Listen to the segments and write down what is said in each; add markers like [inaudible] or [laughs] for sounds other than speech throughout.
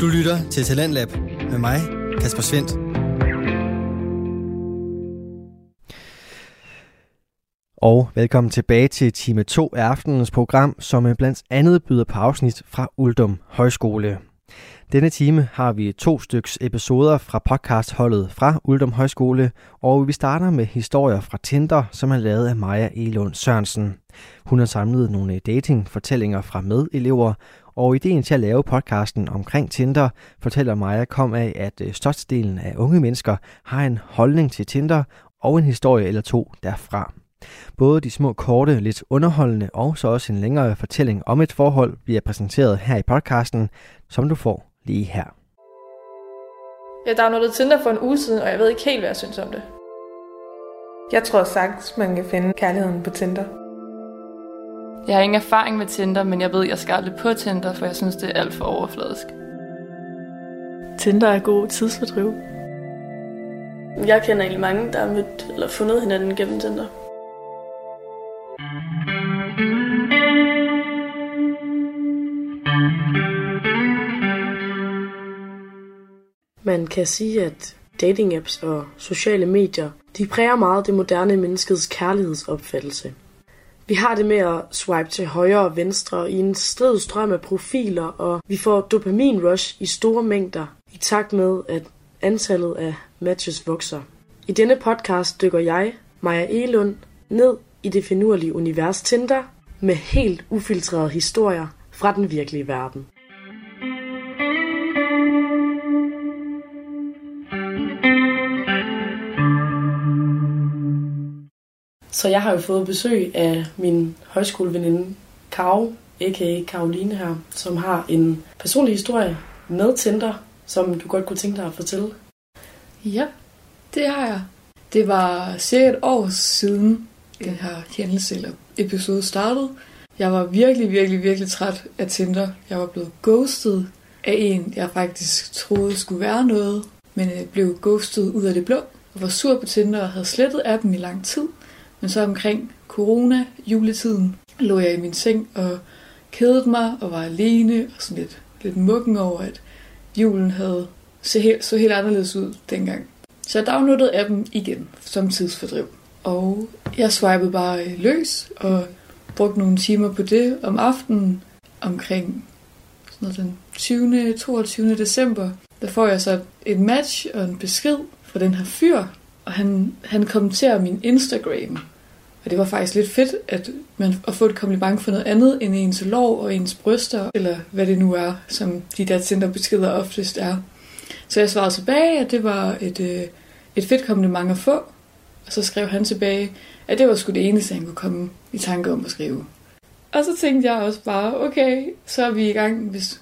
Du lytter til Talentlab med mig, Kasper Svendt. Og velkommen tilbage til time 2 af aftenens program, som blandt andet byder på afsnit fra Uldum Højskole. Denne time har vi to styks episoder fra podcastholdet fra Uldum Højskole, og vi starter med historier fra Tinder, som er lavet af Maja Elund Sørensen. Hun har samlet nogle datingfortællinger fra medelever, og ideen til at lave podcasten omkring Tinder, fortæller Maja, kom af, at øh, størstedelen af unge mennesker har en holdning til Tinder og en historie eller to derfra. Både de små korte, lidt underholdende og så også en længere fortælling om et forhold bliver præsenteret her i podcasten, som du får lige her. Jeg downloadede Tinder for en uge siden, og jeg ved ikke helt, hvad jeg synes om det. Jeg tror sagtens, man kan finde kærligheden på Tinder. Jeg har ingen erfaring med Tinder, men jeg ved, at jeg skal aldrig på Tinder, for jeg synes, det er alt for overfladisk. Tinder er god tidsfordriv. Jeg kender egentlig mange, der har mødt eller fundet hinanden gennem Tinder. Man kan sige, at dating apps og sociale medier, de præger meget det moderne menneskets kærlighedsopfattelse. Vi har det med at swipe til højre og venstre i en strid strøm af profiler, og vi får dopamin-rush i store mængder, i takt med, at antallet af matches vokser. I denne podcast dykker jeg, Maja Elund, ned i det finurlige univers Tinder med helt ufiltrerede historier fra den virkelige verden. Så jeg har jo fået besøg af min højskoleveninde Karo, a.k.a. Karoline her, som har en personlig historie med Tinder, som du godt kunne tænke dig at fortælle. Ja, det har jeg. Det var cirka et år siden, den her hændelse eller episode startede. Jeg var virkelig, virkelig, virkelig træt af Tinder. Jeg var blevet ghostet af en, jeg faktisk troede skulle være noget, men blev ghostet ud af det blå. Jeg var sur på Tinder og havde slettet appen i lang tid. Men så omkring corona, juletiden, lå jeg i min seng og kedede mig og var alene og sådan lidt, lidt mukken over, at julen havde så helt, så helt anderledes ud dengang. Så jeg downloadede appen igen som tidsfordriv. Og jeg swipede bare øh, løs og brugte nogle timer på det om aftenen omkring sådan noget, den 20. 22. december. Der får jeg så et match og en besked fra den her fyr, og han, han kommenterer min Instagram. Og det var faktisk lidt fedt, at man at få et kompliment for noget andet end ens lov og ens bryster, eller hvad det nu er, som de der Tinder-beskeder oftest er. Så jeg svarede tilbage, at det var et, øh, et fedt kompliment at få. Og så skrev han tilbage, at det var sgu det eneste, han kunne komme i tanke om at skrive. Og så tænkte jeg også bare, okay, så er vi i gang, hvis,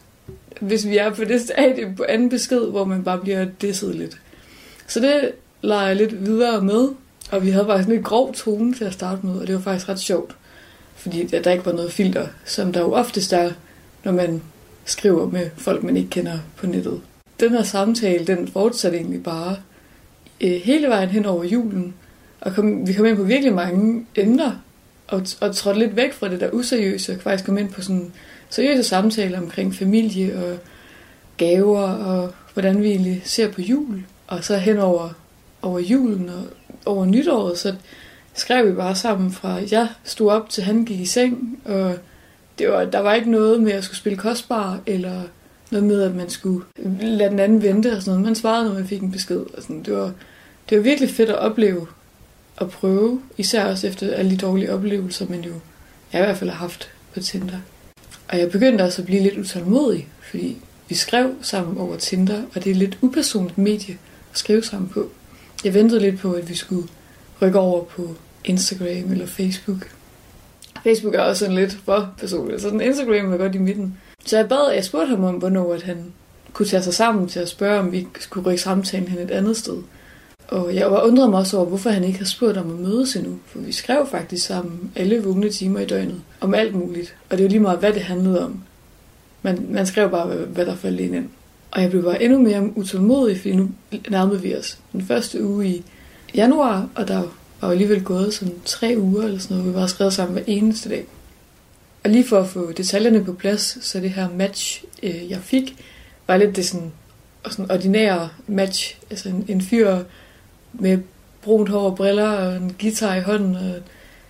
hvis vi er på det stadie på anden besked, hvor man bare bliver disset lidt. Så det lege lidt videre med, og vi havde faktisk en lidt grov tone til at starte med, og det var faktisk ret sjovt. Fordi der ikke var noget filter, som der jo oftest er, når man skriver med folk, man ikke kender på nettet. Den her samtale, den fortsatte egentlig bare øh, hele vejen hen over julen. Og kom, vi kom ind på virkelig mange emner, og, og trådte lidt væk fra det der useriøse, og faktisk kom ind på sådan seriøse samtaler omkring familie og gaver, og hvordan vi egentlig ser på jul. Og så hen over, over julen og over nytåret, så skrev vi bare sammen fra, jeg stod op til han gik i seng, og det var, der var ikke noget med at skulle spille kostbar, eller noget med, at man skulle lade den anden vente og sådan noget. Man svarede, når man fik en besked. Og sådan. Det, var, det var virkelig fedt at opleve og prøve, især også efter alle de dårlige oplevelser, man jo jeg i hvert fald har haft på Tinder. Og jeg begyndte også at blive lidt utålmodig, fordi vi skrev sammen over Tinder, og det er et lidt upersonligt medie at skrive sammen på. Jeg ventede lidt på, at vi skulle rykke over på Instagram eller Facebook. Facebook er også sådan lidt for personligt, så den Instagram var godt i midten. Så jeg bad, jeg spurgte ham om, hvornår at han kunne tage sig sammen til at spørge, om vi skulle rykke samtalen hen et andet sted. Og jeg var undret mig også over, hvorfor han ikke har spurgt om at mødes endnu. For vi skrev faktisk sammen alle vågne timer i døgnet om alt muligt. Og det er jo lige meget, hvad det handlede om. Man, man skrev bare, hvad, hvad der faldt ind. Og jeg blev bare endnu mere utålmodig, fordi nu nærmede vi os den første uge i januar, og der var jo alligevel gået sådan tre uger eller sådan noget. Vi var skrevet sammen hver eneste dag. Og lige for at få detaljerne på plads, så det her match, øh, jeg fik, var lidt det sådan, og sådan ordinære match. Altså en, en fyr med brunt hår og briller og en guitar i hånden. Og jeg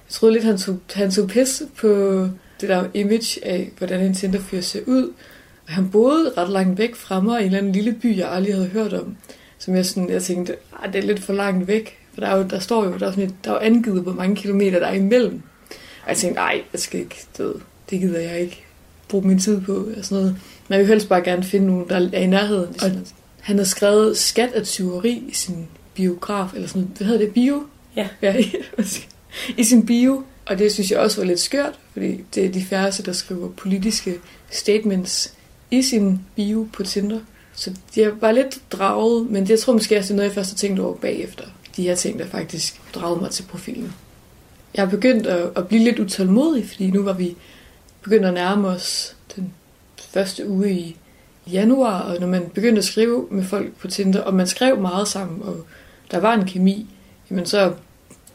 troede lidt, han tog, han tog pis på det der image af, hvordan en Tinder-fyr ser ud. Han boede ret langt væk fra mig i en eller anden lille by, jeg aldrig havde hørt om. Som jeg, sådan, jeg tænkte, ah, det er lidt for langt væk. For der, er jo, der står jo, der er, sådan et, der er jo angivet, hvor mange kilometer der er imellem. Og jeg tænkte, nej, jeg skal ikke, det, det gider jeg ikke bruge min tid på. Og sådan noget. Men jeg vil helst bare gerne finde nogen, der er i nærheden. Og han har skrevet skat af tyveri i sin biograf, eller sådan noget. Hvad hedder det? Bio? Ja. ja [laughs] I sin bio. Og det synes jeg også var lidt skørt, fordi det er de færreste, der skriver politiske statements i sin bio på Tinder. Så jeg var lidt draget, men det, jeg tror måske også, det er noget, jeg først har tænkt over bagefter. De her ting, der faktisk dragede mig til profilen. Jeg har begyndt at, at blive lidt utålmodig, fordi nu var vi begyndt at nærme os den første uge i januar, og når man begyndte at skrive med folk på Tinder, og man skrev meget sammen, og der var en kemi, jamen så,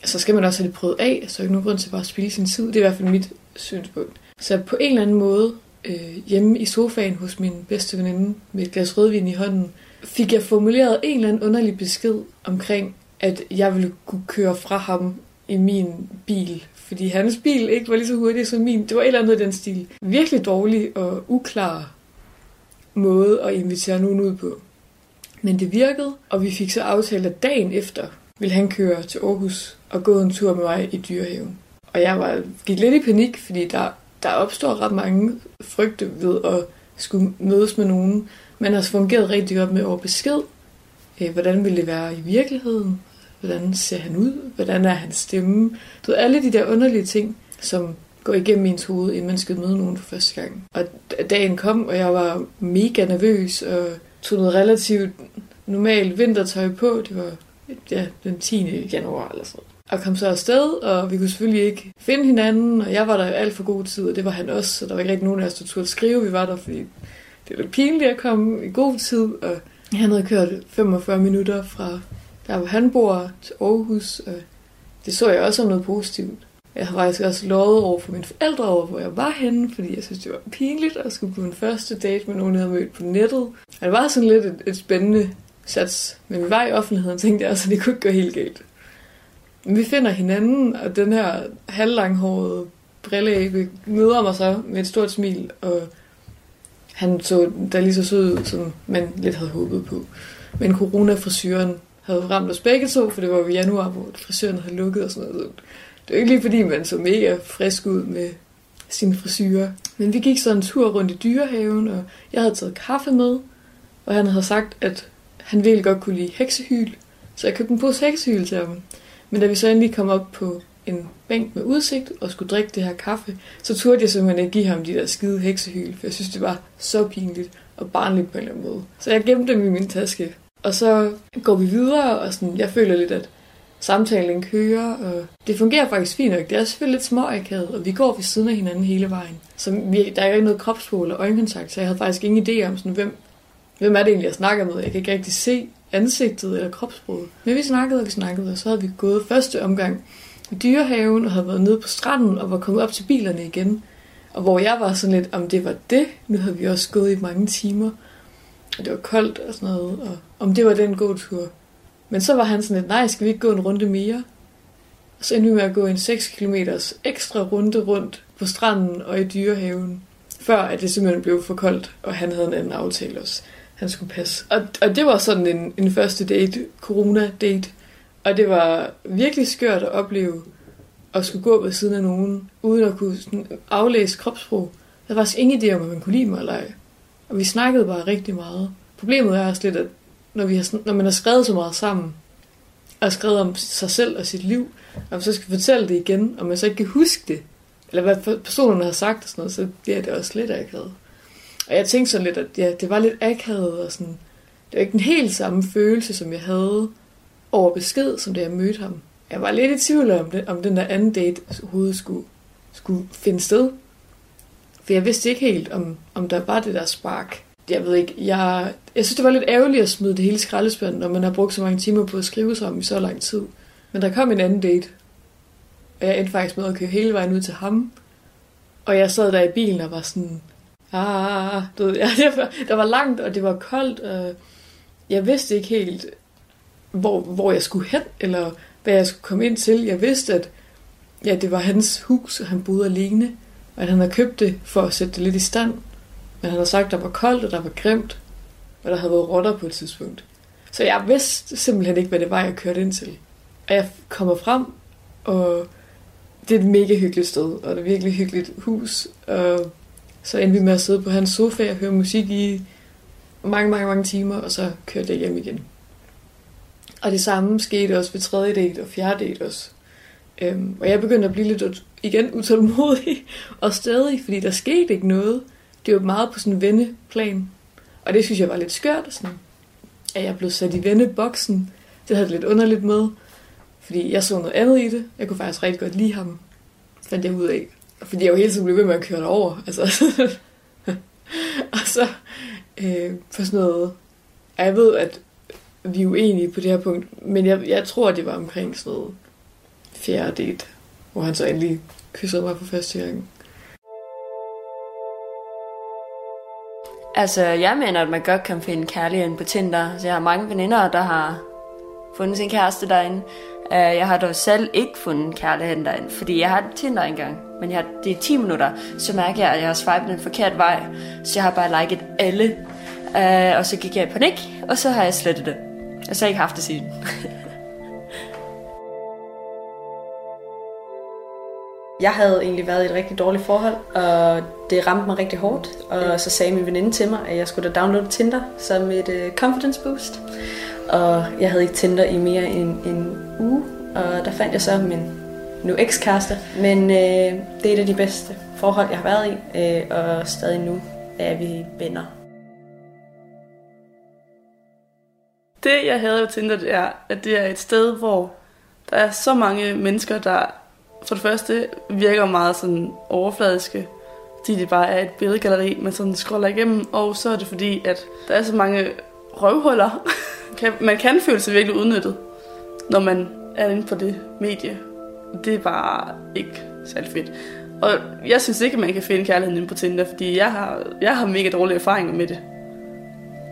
så skal man også have det prøvet af, så er ikke nogen grund til bare at spille sin tid. Det er i hvert fald mit synspunkt. Så på en eller anden måde, øh, hjemme i sofaen hos min bedste veninde med et glas rødvin i hånden, fik jeg formuleret en eller anden underlig besked omkring, at jeg ville kunne køre fra ham i min bil, fordi hans bil ikke var lige så hurtig som min. Det var et eller andet i den stil. Virkelig dårlig og uklar måde at invitere nogen ud på. Men det virkede, og vi fik så aftalt, at dagen efter ville han køre til Aarhus og gå en tur med mig i dyrehaven. Og jeg var, gik lidt i panik, fordi der, der opstår ret mange frygte ved at skulle mødes med nogen. Man har fungeret rigtig godt med over besked. Øh, hvordan vil det være i virkeligheden? Hvordan ser han ud? Hvordan er hans stemme? Du ved, alle de der underlige ting, som går igennem ens hoved, inden man skal møde nogen for første gang. Og dagen kom, og jeg var mega nervøs, og tog noget relativt normalt vintertøj på. Det var ja, den 10. januar eller sådan og kom så afsted, og vi kunne selvfølgelig ikke finde hinanden, og jeg var der alt for god tid, og det var han også, så der var ikke rigtig nogen af os, der turde skrive. Vi var der, fordi det var pinligt at komme i god tid, og han havde kørt 45 minutter fra der, hvor han bor, til Aarhus, og det så jeg også som noget positivt. Jeg har faktisk også lovet over for mine forældre over, hvor jeg var henne, fordi jeg synes, det var pinligt at skulle på en første date med nogen, jeg havde mødt på nettet. Og det var sådan lidt et, et spændende sats. Men vi var i offentligheden, tænkte jeg, så det kunne ikke gå helt galt. Vi finder hinanden, og den her halvlanghårede brilleægge møder mig så med et stort smil, og han så der lige så sød ud, som man lidt havde håbet på. Men corona-frisøren havde ramt os begge to, for det var jo i januar, hvor frisøren havde lukket og sådan noget. Det er ikke lige fordi, man så mega frisk ud med sin frisyrer. Men vi gik så en tur rundt i dyrehaven, og jeg havde taget kaffe med, og han havde sagt, at han ville godt kunne lide heksehyl, så jeg købte en pose heksehyl til ham. Men da vi så endelig kom op på en bænk med udsigt og skulle drikke det her kaffe, så turde jeg simpelthen ikke give ham de der skide heksehyl, for jeg synes, det var så pinligt og barnligt på en eller anden måde. Så jeg gemte dem i min taske. Og så går vi videre, og sådan, jeg føler lidt, at samtalen kører, og det fungerer faktisk fint nok. Det er selvfølgelig lidt småakavet, og vi går ved siden af hinanden hele vejen. Så vi, der er ikke noget kropsprog eller øjenkontakt, så jeg havde faktisk ingen idé om, sådan, hvem, hvem er det egentlig, jeg snakker med. Jeg kan ikke rigtig se ansigtet eller kropsproget. Men vi snakkede, og vi snakkede, og så havde vi gået første omgang i dyrehaven, og havde været nede på stranden, og var kommet op til bilerne igen. Og hvor jeg var sådan lidt, om det var det, nu havde vi også gået i mange timer, og det var koldt og sådan noget, og om det var den gode tur. Men så var han sådan lidt, nej, skal vi ikke gå en runde mere? Og så endte vi med at gå en 6 km ekstra runde rundt på stranden og i dyrehaven, før at det simpelthen blev for koldt, og han havde en anden aftale også. Han skulle passe. Og, og det var sådan en, en første date, corona-date. Og det var virkelig skørt at opleve at skulle gå ved siden af nogen, uden at kunne sådan aflæse kropssprog. Jeg havde faktisk ingen idé om, at man kunne lide mig eller ej. Og vi snakkede bare rigtig meget. Problemet er også lidt, at når, vi har, når man har skrevet så meget sammen, og skrevet om sig selv og sit liv, og man så skal fortælle det igen, og man så ikke kan huske det, eller hvad personerne har sagt og sådan noget, så bliver det også lidt akavet. Og jeg tænkte sådan lidt, at ja, det var lidt akavet, og sådan, det var ikke den helt samme følelse, som jeg havde over besked, som da jeg mødte ham. Jeg var lidt i tvivl om, det, om den der anden date overhovedet skulle, skulle finde sted. For jeg vidste ikke helt, om, om der var det der spark jeg ved ikke, jeg, jeg synes, det var lidt ærgerligt at smide det hele skraldespanden, når man har brugt så mange timer på at skrive sammen i så lang tid. Men der kom en anden date, og jeg endte faktisk med at køre hele vejen ud til ham. Og jeg sad der i bilen og var sådan, ah, du ved, ja, det var, der var langt, og det var koldt, og jeg vidste ikke helt, hvor, hvor jeg skulle hen, eller hvad jeg skulle komme ind til. Jeg vidste, at ja, det var hans hus, og han boede alene, og at han havde købt det for at sætte det lidt i stand. Men han havde sagt, at der var koldt, og der var grimt, og der havde været rotter på et tidspunkt. Så jeg vidste simpelthen ikke, hvad det var, jeg kørte ind til. Og jeg kommer frem, og det er et mega hyggeligt sted, og det er et virkelig hyggeligt hus. Og så endte vi med at sidde på hans sofa og høre musik i mange, mange, mange timer, og så kørte jeg hjem igen. Og det samme skete også ved tredje date og fjerde date også. Øhm, og jeg begyndte at blive lidt igen utålmodig, [laughs] og stadig, fordi der skete ikke noget. Det var meget på sådan en venneplan. Og det synes jeg var lidt skørt, sådan, at jeg blev sat i venneboksen. Det havde det lidt underligt med, fordi jeg så noget andet i det. Jeg kunne faktisk rigtig godt lide ham, fandt jeg ud af. Fordi jeg jo hele tiden blev ved med at køre over. Altså. [laughs] og så øh, for sådan noget... Og jeg ved, at vi er uenige på det her punkt, men jeg, jeg tror, det var omkring sådan noget fjerde date, hvor han så endelig kyssede mig på første gang. Altså, jeg mener, at man godt kan finde kærligheden på Tinder. Så jeg har mange veninder, der har fundet sin kæreste derinde. Øh, jeg har dog selv ikke fundet kærligheden derinde, fordi jeg har Tinder engang. Men jeg, det er 10 minutter, så mærker jeg, at jeg har swipet den forkerte vej. Så jeg har bare liket alle. Uh, og så gik jeg i panik, og så har jeg slettet det. Og så har jeg ikke haft det siden. [laughs] Jeg havde egentlig været i et rigtig dårligt forhold, og det ramte mig rigtig hårdt. Og så sagde min veninde til mig, at jeg skulle da downloade Tinder som et uh, confidence boost. Og jeg havde ikke Tinder i mere end en uge, og der fandt jeg så min nu ekskæreste. Men øh, det er et af de bedste forhold, jeg har været i, øh, og stadig nu er vi venner. Det, jeg havde ved Tinder, det er, at det er et sted, hvor der er så mange mennesker, der for det første virker meget sådan overfladiske, fordi det bare er et billedgalleri, man sådan scroller igennem, og så er det fordi, at der er så mange røvhuller. [laughs] man kan føle sig virkelig udnyttet, når man er inde på det medie. Det er bare ikke særlig fedt. Og jeg synes ikke, at man kan finde kærligheden inde på Tinder, fordi jeg har, jeg har mega dårlige erfaringer med det.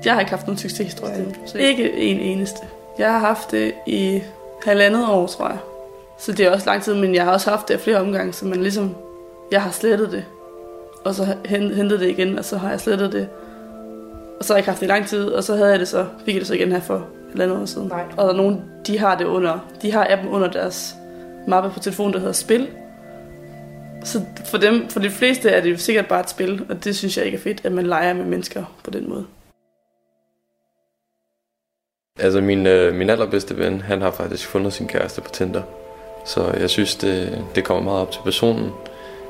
Jeg har ikke haft nogen succeshistorie endnu. Ikke en eneste. Jeg har haft det i halvandet år, tror jeg. Så det er også lang tid, men jeg har også haft det flere omgange, så man ligesom, jeg har slettet det, og så hentet det igen, og så har jeg slettet det. Og så har jeg ikke haft det i lang tid, og så havde jeg det så, fik jeg det så igen her for halvandet år siden. Nej. Og der er nogen, de har det under, de har appen under deres mappe på telefonen, der hedder Spil. Så for dem, for de fleste er det jo sikkert bare et spil, og det synes jeg ikke er fedt, at man leger med mennesker på den måde. Altså min, øh, min allerbedste ven, han har faktisk fundet sin kæreste på Tinder. Så jeg synes, det, det kommer meget op til personen.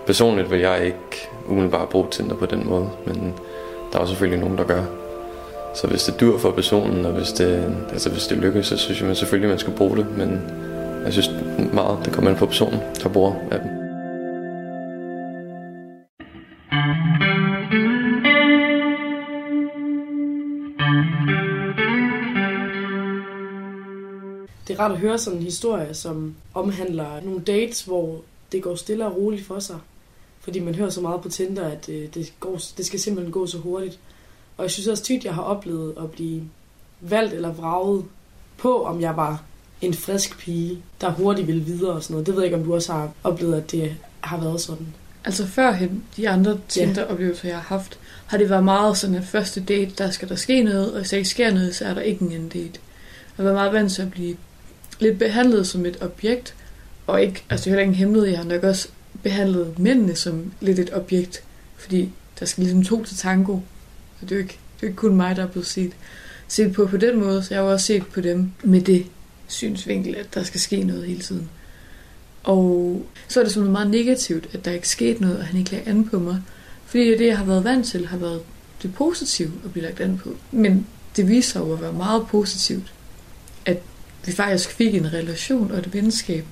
Personligt vil jeg ikke umiddelbart bruge Tinder på den måde, men der er selvfølgelig nogen, der gør. Så hvis det dur for personen, og hvis det, altså hvis det lykkes, så synes jeg man selvfølgelig, man skal bruge det. Men jeg synes meget, det kommer an på personen, der bruger appen. Det er rart at høre sådan en historie, som omhandler nogle dates, hvor det går stille og roligt for sig. Fordi man hører så meget på Tinder, at øh, det, går, det skal simpelthen gå så hurtigt. Og jeg synes også tit, jeg har oplevet at blive valgt eller vraget på, om jeg var en frisk pige, der hurtigt ville videre og sådan noget. Det ved jeg ikke, om du også har oplevet, at det har været sådan. Altså førhen, de andre Tinder-oplevelser, jeg har haft, har det været meget sådan, at første date, der skal der ske noget, og hvis der ikke sker noget, så er der ikke en anden date. Jeg har været meget vant til at blive lidt behandlet som et objekt, og ikke, altså det er heller ikke en hemmelighed, jeg har nok også behandlet mændene som lidt et objekt, fordi der skal ligesom to til tango, så det er jo ikke, det er ikke kun mig, der er blevet set, set på på den måde, så jeg har også set på dem med det synsvinkel, at der skal ske noget hele tiden. Og så er det sådan meget negativt, at der ikke skete noget, og han ikke lagde an på mig. Fordi det, jeg har været vant til, har været det positive at blive lagt an på. Men det viser sig jo at være meget positivt, at vi faktisk fik en relation og et venskab,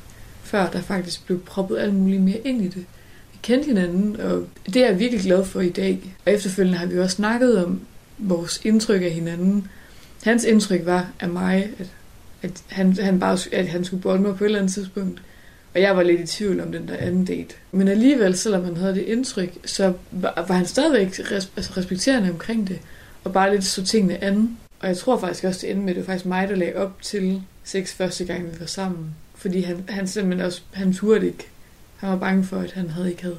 før der faktisk blev proppet alt muligt mere ind i det. Vi kendte hinanden, og det er jeg virkelig glad for i dag. Og efterfølgende har vi også snakket om vores indtryk af hinanden. Hans indtryk var af mig, at, at han, han bare at han skulle bolde mig på et eller andet tidspunkt. Og jeg var lidt i tvivl om den der anden date. Men alligevel, selvom han havde det indtryk, så var, var han stadigvæk res, altså respekterende omkring det. Og bare lidt så tingene anden. Og jeg tror faktisk også, det endte med, at det var faktisk mig, der lagde op til sex første gang, vi var sammen. Fordi han, han simpelthen også, han turde ikke. Han var bange for, at han havde ikke havde,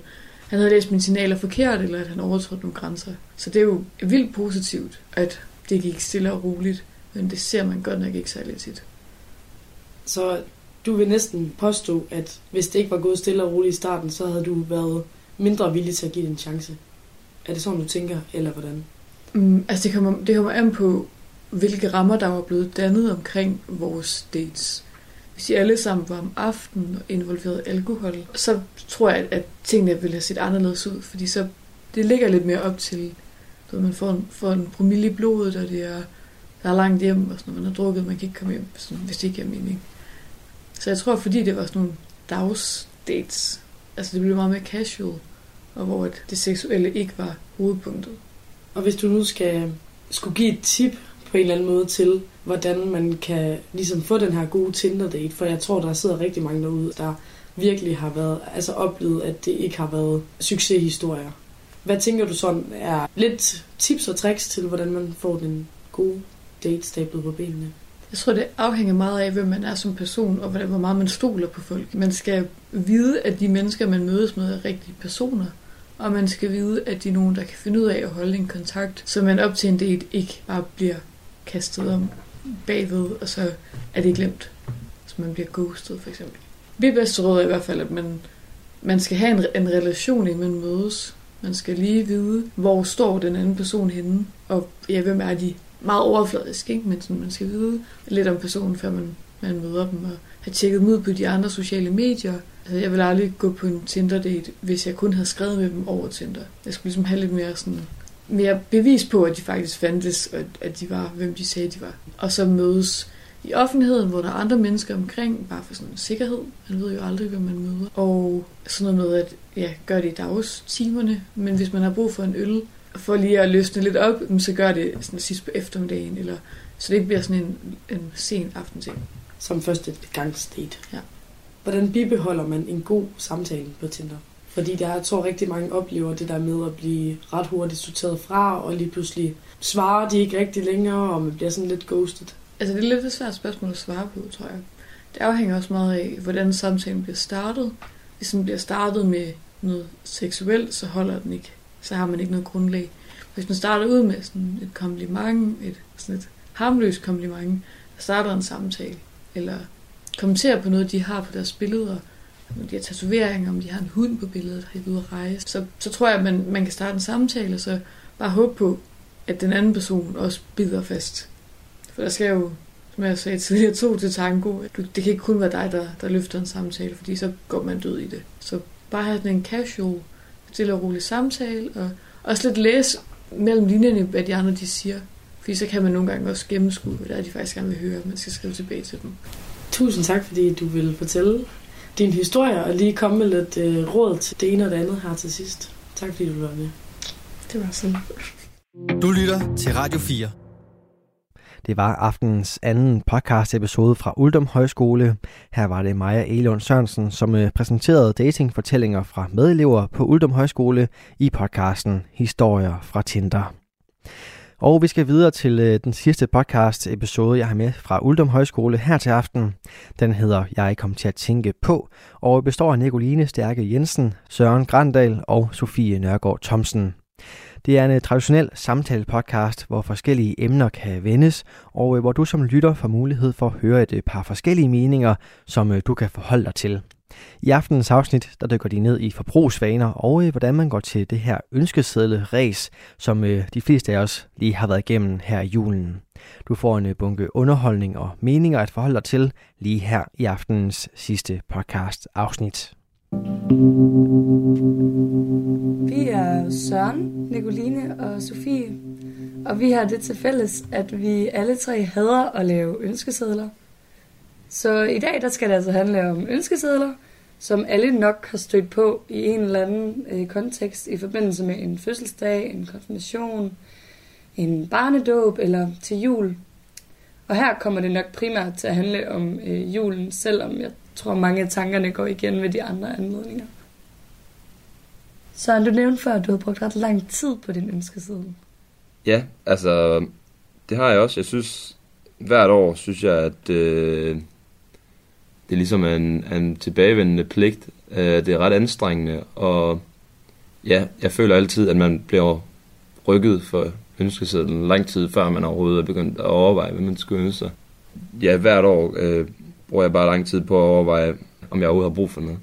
han havde læst mine signaler forkert, eller at han overtrådte nogle grænser. Så det er jo vildt positivt, at det gik stille og roligt. Men det ser man godt nok ikke særlig tit. Så du vil næsten påstå, at hvis det ikke var gået stille og roligt i starten, så havde du været mindre villig til at give det en chance. Er det sådan, du tænker, eller hvordan? Mm, altså det kommer, det kommer an på, hvilke rammer, der var blevet dannet omkring vores dates. Hvis de alle sammen var om aftenen og involveret alkohol, så tror jeg, at tingene ville have set anderledes ud, fordi så det ligger lidt mere op til, at man får en, får en promille i blodet, og det er, der er langt hjem, og sådan, når man har drukket, man kan ikke komme hjem, sådan, hvis det ikke er mening. Så jeg tror, fordi det var sådan nogle dagsdates, altså det blev meget mere casual, og hvor det seksuelle ikke var hovedpunktet. Og hvis du nu skal skulle give et tip på en eller anden måde til, hvordan man kan ligesom få den her gode Tinder-date, for jeg tror, der sidder rigtig mange derude, der virkelig har været, altså oplevet, at det ikke har været succeshistorier. Hvad tænker du sådan er lidt tips og tricks til, hvordan man får den gode date stablet på benene? Jeg tror, det afhænger meget af, hvem man er som person, og hvor meget man stoler på folk. Man skal vide, at de mennesker, man mødes med, er rigtige personer. Og man skal vide, at de er nogen, der kan finde ud af at holde en kontakt, så man op til en date ikke bare bliver kastet om bagved, og så er det glemt. Så man bliver ghostet, for eksempel. Mit bedste råd er i hvert fald, at man, man skal have en, en relation, inden man mødes. Man skal lige vide, hvor står den anden person henne, og ja, hvem er de? Meget overfladisk, ikke? men sådan, man skal vide lidt om personen, før man, man møder dem, og have tjekket dem ud på de andre sociale medier. Altså, jeg vil aldrig gå på en Tinder-date, hvis jeg kun havde skrevet med dem over Tinder. Jeg skulle ligesom have lidt mere sådan mere bevis på, at de faktisk fandtes, og at de var, hvem de sagde, de var. Og så mødes i offentligheden, hvor der er andre mennesker omkring, bare for sådan en sikkerhed. Man ved jo aldrig, hvem man møder. Og sådan noget med at ja, gøre det i dagstimerne, men hvis man har brug for en øl, for lige at løsne lidt op, så gør det sådan sidst på eftermiddagen, eller så det ikke bliver sådan en, en sen aftenting. Som første gangsdate. Ja. Hvordan bibeholder man en god samtale på Tinder? Fordi der, jeg tror rigtig mange oplever det der med at blive ret hurtigt sorteret fra, og lige pludselig svarer de ikke rigtig længere, og man bliver sådan lidt ghosted. Altså det er lidt et svært spørgsmål at svare på, tror jeg. Det afhænger også meget af, hvordan samtalen bliver startet. Hvis den bliver startet med noget seksuelt, så holder den ikke. Så har man ikke noget grundlag. Hvis man starter ud med sådan et kompliment, et, sådan et harmløst kompliment, og starter en samtale, eller kommenterer på noget, de har på deres billeder, om de har tatoveringer, om de har en hund på billedet, har de ude at rejse, så, så tror jeg, at man, man kan starte en samtale, og så bare håbe på, at den anden person også bider fast. For der skal jo, som jeg sagde tidligere, to til tango. Du, det kan ikke kun være dig, der, der løfter en samtale, fordi så går man død i det. Så bare have sådan en casual, stille og rolig samtale, og også lidt læse mellem linjerne, hvad de andre de siger. Fordi så kan man nogle gange også gennemskue, hvad der er, de faktisk gerne vil høre, man skal skrive tilbage til dem. Tusind tak, fordi du vil fortælle din historie og lige komme med lidt øh, råd til det ene og det andet her til sidst. Tak fordi du var med. Det var sådan. Du lytter til Radio 4. Det var aftenens anden podcast episode fra Uldum Højskole. Her var det Maja Elund Sørensen, som øh, præsenterede datingfortællinger fra medelever på Uldum Højskole i podcasten Historier fra Tinder. Og vi skal videre til øh, den sidste podcast episode, jeg har med fra Uldum Højskole her til aften. Den hedder Jeg kom til at tænke på, og består af Nicoline Stærke Jensen, Søren Grandal og Sofie Nørgaard Thomsen. Det er en øh, traditionel samtale-podcast, hvor forskellige emner kan vendes, og øh, hvor du som lytter får mulighed for at høre et øh, par forskellige meninger, som du kan forholde dig til. I aftenens afsnit, der dykker de ned i forbrugsvaner og øh, hvordan man går til det her ønskeseddel-ræs, som øh, de fleste af os lige har været igennem her i julen. Du får en øh, bunke underholdning og meninger at forholde dig til lige her i aftenens sidste podcast afsnit. Vi er Søren, Nicoline og Sofie, og vi har det til fælles, at vi alle tre hader at lave ønskesedler. Så i dag der skal det altså handle om ønskesedler, som alle nok har stødt på i en eller anden øh, kontekst i forbindelse med en fødselsdag, en konfirmation, en barnedåb eller til jul. Og her kommer det nok primært til at handle om øh, julen, selvom jeg tror, mange af tankerne går igen ved de andre anledninger. Så du nævnte før, at du har brugt ret lang tid på din ønskeseddel. Ja, altså, det har jeg også. Jeg synes, hvert år synes jeg, at øh, det er ligesom en, en tilbagevendende pligt. Øh, det er ret anstrengende, og ja, jeg føler altid, at man bliver rykket for ønskesedlen lang tid, før man overhovedet er begyndt at overveje, hvad man skulle ønske sig. Ja, hvert år øh, bruger jeg bare lang tid på at overveje, om jeg overhovedet har brug for noget.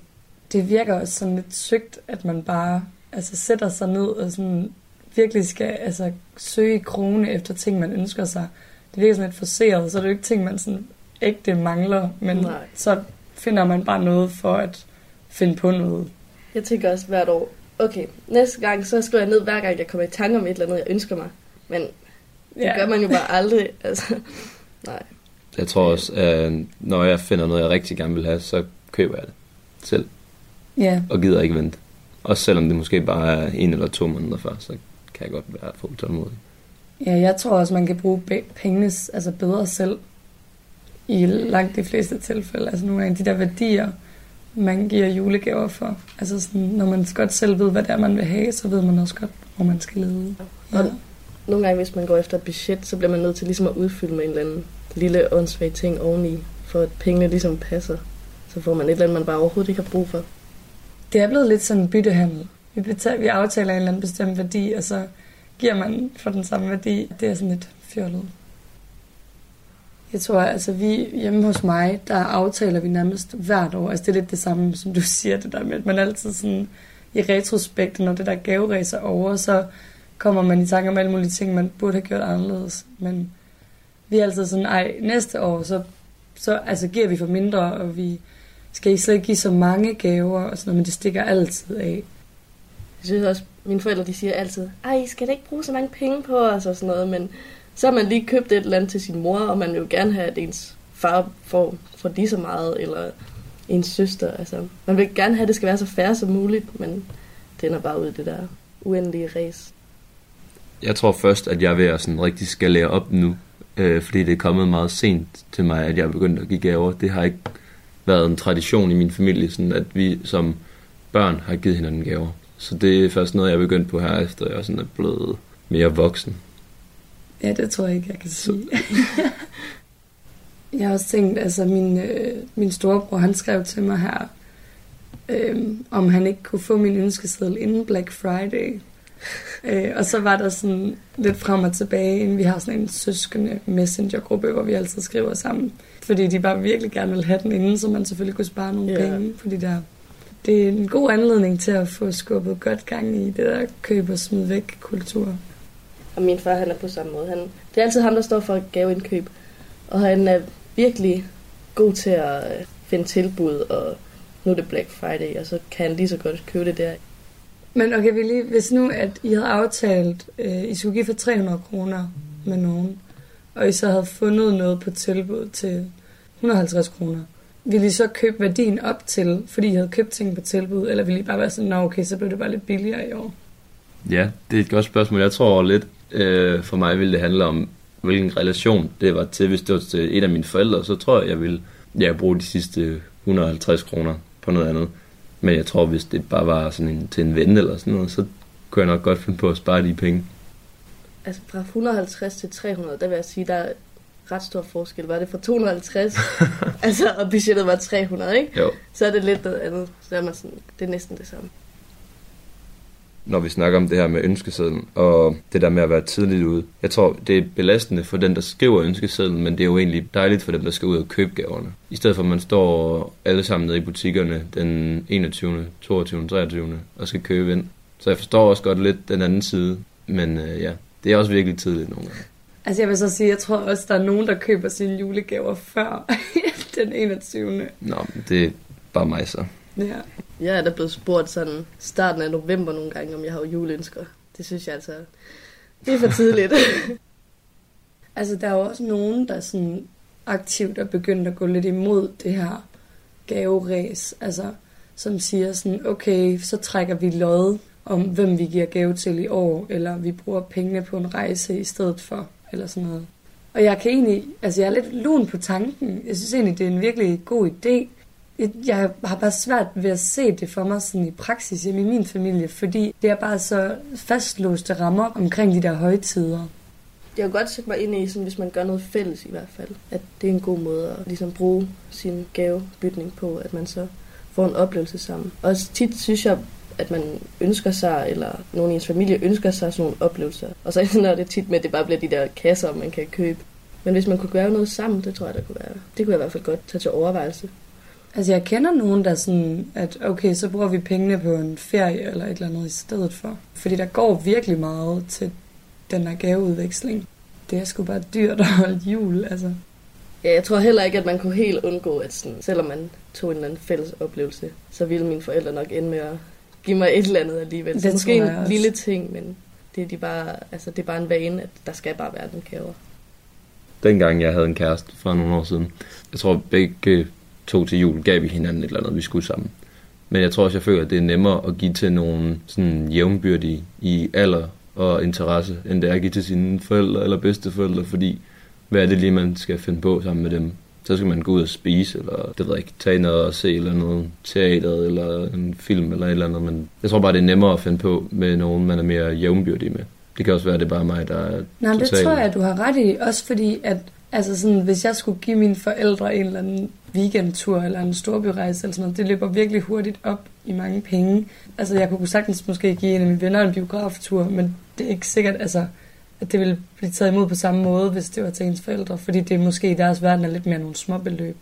Det virker også sådan lidt sygt, at man bare altså, sætter sig ned og sådan virkelig skal altså, søge krone efter ting, man ønsker sig. Det virker sådan lidt forseret, så er det jo ikke ting, man sådan ægte mangler, men Nej. så finder man bare noget for at finde på noget. Jeg tænker også hvert år, okay, næste gang, så skriver jeg ned, hver gang jeg kommer i tanke om et eller andet, jeg ønsker mig. Men det ja. gør man jo bare aldrig. [laughs] Altså, nej. Jeg tror også, at når jeg finder noget, jeg rigtig gerne vil have, så køber jeg det selv. Ja. Og gider ikke vente. Også selvom det måske bare er en eller to måneder før, så kan jeg godt være for utålmodig. Ja, jeg tror også, man kan bruge pengene altså bedre selv i langt de fleste tilfælde. Altså nogle af de der værdier, man giver julegaver for. Altså sådan, når man godt selv ved, hvad det er, man vil have, så ved man også godt, hvor man skal lede. Ja. Og nogle gange, hvis man går efter et budget, så bliver man nødt til ligesom at udfylde med en eller anden lille åndssvag ting oveni, for at pengene ligesom passer. Så får man et eller andet, man bare overhovedet ikke har brug for. Det er blevet lidt sådan en byttehandel. Vi, betaler, vi aftaler en eller anden bestemt værdi, og så giver man for den samme værdi. Det er sådan lidt fjollet. Jeg tror, altså vi hjemme hos mig, der aftaler vi nærmest hvert år. Altså det er lidt det samme, som du [laughs] siger, det der med, at man altid sådan i retrospekt, når det der gaveræs er over, så kommer man i tanke om alle mulige ting, man burde have gjort anderledes. Men vi er altid sådan, ej, næste år, så, så altså, giver vi for mindre, og vi skal ikke slet ikke give så mange gaver, og sådan noget, men det stikker altid af. Jeg synes også, mine forældre de siger altid, ej, I skal da ikke bruge så mange penge på os og sådan noget, men så har man lige købt et eller andet til sin mor, og man vil jo gerne have, at ens far får, får lige så meget, eller ens søster. Altså, man vil gerne have, at det skal være så færre som muligt, men det ender bare ud i det der uendelige race. Jeg tror først, at jeg vil at sådan rigtig skal lære op nu, øh, fordi det er kommet meget sent til mig, at jeg er begyndt at give gaver. Det har ikke været en tradition i min familie, sådan at vi som børn har givet hinanden gaver. Så det er først noget, jeg er begyndt på her, efter jeg sådan er blevet mere voksen. Ja, det tror jeg ikke, jeg kan sige. [laughs] jeg har også tænkt, altså min, øh, min storebror, han skrev til mig her, øh, om han ikke kunne få min ønskeseddel inden Black Friday. øh, og så var der sådan lidt frem og tilbage, inden vi har sådan en søskende messengergruppe, hvor vi altid skriver sammen. Fordi de bare virkelig gerne vil have den inden, så man selvfølgelig kunne spare nogle yeah. penge på de der. Det er en god anledning til at få skubbet godt gang i det der køb og smid væk kultur. Og min far, han er på samme måde. Han, det er altid ham, der står for gaveindkøb. Og han er virkelig god til at øh, finde tilbud, og nu er det Black Friday, og så kan han lige så godt købe det der. Men okay, vi lige, hvis nu, at I havde aftalt, øh, I skulle give for 300 kroner med nogen, og I så havde fundet noget på tilbud til 150 kroner, ville I så købe værdien op til, fordi I havde købt ting på tilbud, eller ville I bare være sådan, nå okay, så blev det bare lidt billigere i år? Ja, det er et godt spørgsmål. Jeg tror lidt, øh, for mig ville det handle om, hvilken relation det var til. Hvis det var til et af mine forældre, så tror jeg, jeg ville ja, bruge de sidste 150 kroner på noget andet. Men jeg tror, hvis det bare var sådan en, til en ven eller sådan noget, så kunne jeg nok godt finde på at spare de penge. Altså fra 150 til 300, der vil jeg sige, der er ret stor forskel. Var det fra 250, [laughs] altså, og budgettet var 300, ikke? Jo. Så er det lidt noget andet. Så er man sådan, det er næsten det samme når vi snakker om det her med ønskesedlen, og det der med at være tidligt ude. Jeg tror, det er belastende for den, der skriver ønskesedlen, men det er jo egentlig dejligt for dem, der skal ud og købe gaverne. I stedet for, at man står alle sammen nede i butikkerne den 21., 22., 23. og skal købe ind. Så jeg forstår også godt lidt den anden side, men øh, ja, det er også virkelig tidligt nogle gange. Altså jeg vil så sige, jeg tror også, der er nogen, der køber sine julegaver før [laughs] den 21. Nå, det er bare mig så. Ja. Jeg er da blevet spurgt sådan starten af november nogle gange, om jeg har juleønsker. Det synes jeg altså, det er for tidligt. [laughs] altså, der er jo også nogen, der sådan aktivt er begyndt at gå lidt imod det her gaveræs. Altså, som siger sådan, okay, så trækker vi lod om, hvem vi giver gave til i år, eller vi bruger pengene på en rejse i stedet for, eller sådan noget. Og jeg kan egentlig, altså jeg er lidt lun på tanken. Jeg synes egentlig, det er en virkelig god idé, jeg, har bare svært ved at se det for mig sådan i praksis hjemme i min familie, fordi det er bare så fastlåste rammer omkring de der højtider. Jeg kan godt sætte mig ind i, sådan, hvis man gør noget fælles i hvert fald, at det er en god måde at ligesom, bruge sin gavebytning på, at man så får en oplevelse sammen. Og tit synes jeg, at man ønsker sig, eller nogen i ens familie ønsker sig sådan nogle oplevelser. Og så [laughs] ender det tit med, at det bare bliver de der kasser, man kan købe. Men hvis man kunne gøre noget sammen, det tror jeg, der kunne være. Det kunne jeg i hvert fald godt tage til overvejelse. Altså jeg kender nogen, der sådan, at okay, så bruger vi pengene på en ferie eller et eller andet i stedet for. Fordi der går virkelig meget til den her gaveudveksling. Det er sgu bare dyrt at holde jul, altså. Ja, jeg tror heller ikke, at man kunne helt undgå, at sådan, selvom man tog en eller anden fælles oplevelse, så ville mine forældre nok ende med at give mig et eller andet alligevel. Det så måske en også. lille ting, men det er, de bare, altså, det er bare en vane, at der skal bare være den gaver. Dengang jeg havde en kæreste for nogle år siden, jeg tror begge to til jul gav vi hinanden et eller andet, vi skulle sammen. Men jeg tror også, jeg føler, at det er nemmere at give til nogen sådan jævnbyrdige i alder og interesse, end det er at give til sine forældre eller bedsteforældre, fordi hvad er det lige, man skal finde på sammen med dem? Så skal man gå ud og spise, eller det ved jeg ikke, tage noget og se, eller noget teater, eller en film, eller et eller andet. Men jeg tror bare, det er nemmere at finde på med nogen, man er mere jævnbyrdig med. Det kan også være, at det er bare mig, der er Nej, det tror jeg, du har ret i. Også fordi, at altså sådan, hvis jeg skulle give mine forældre en eller anden weekendtur eller en storbyrejse eller sådan noget, det løber virkelig hurtigt op i mange penge. Altså jeg kunne sagtens måske give en af mine venner en biograftur, men det er ikke sikkert, altså, at det ville blive taget imod på samme måde, hvis det var til ens forældre, fordi det måske i deres verden er lidt mere nogle små beløb.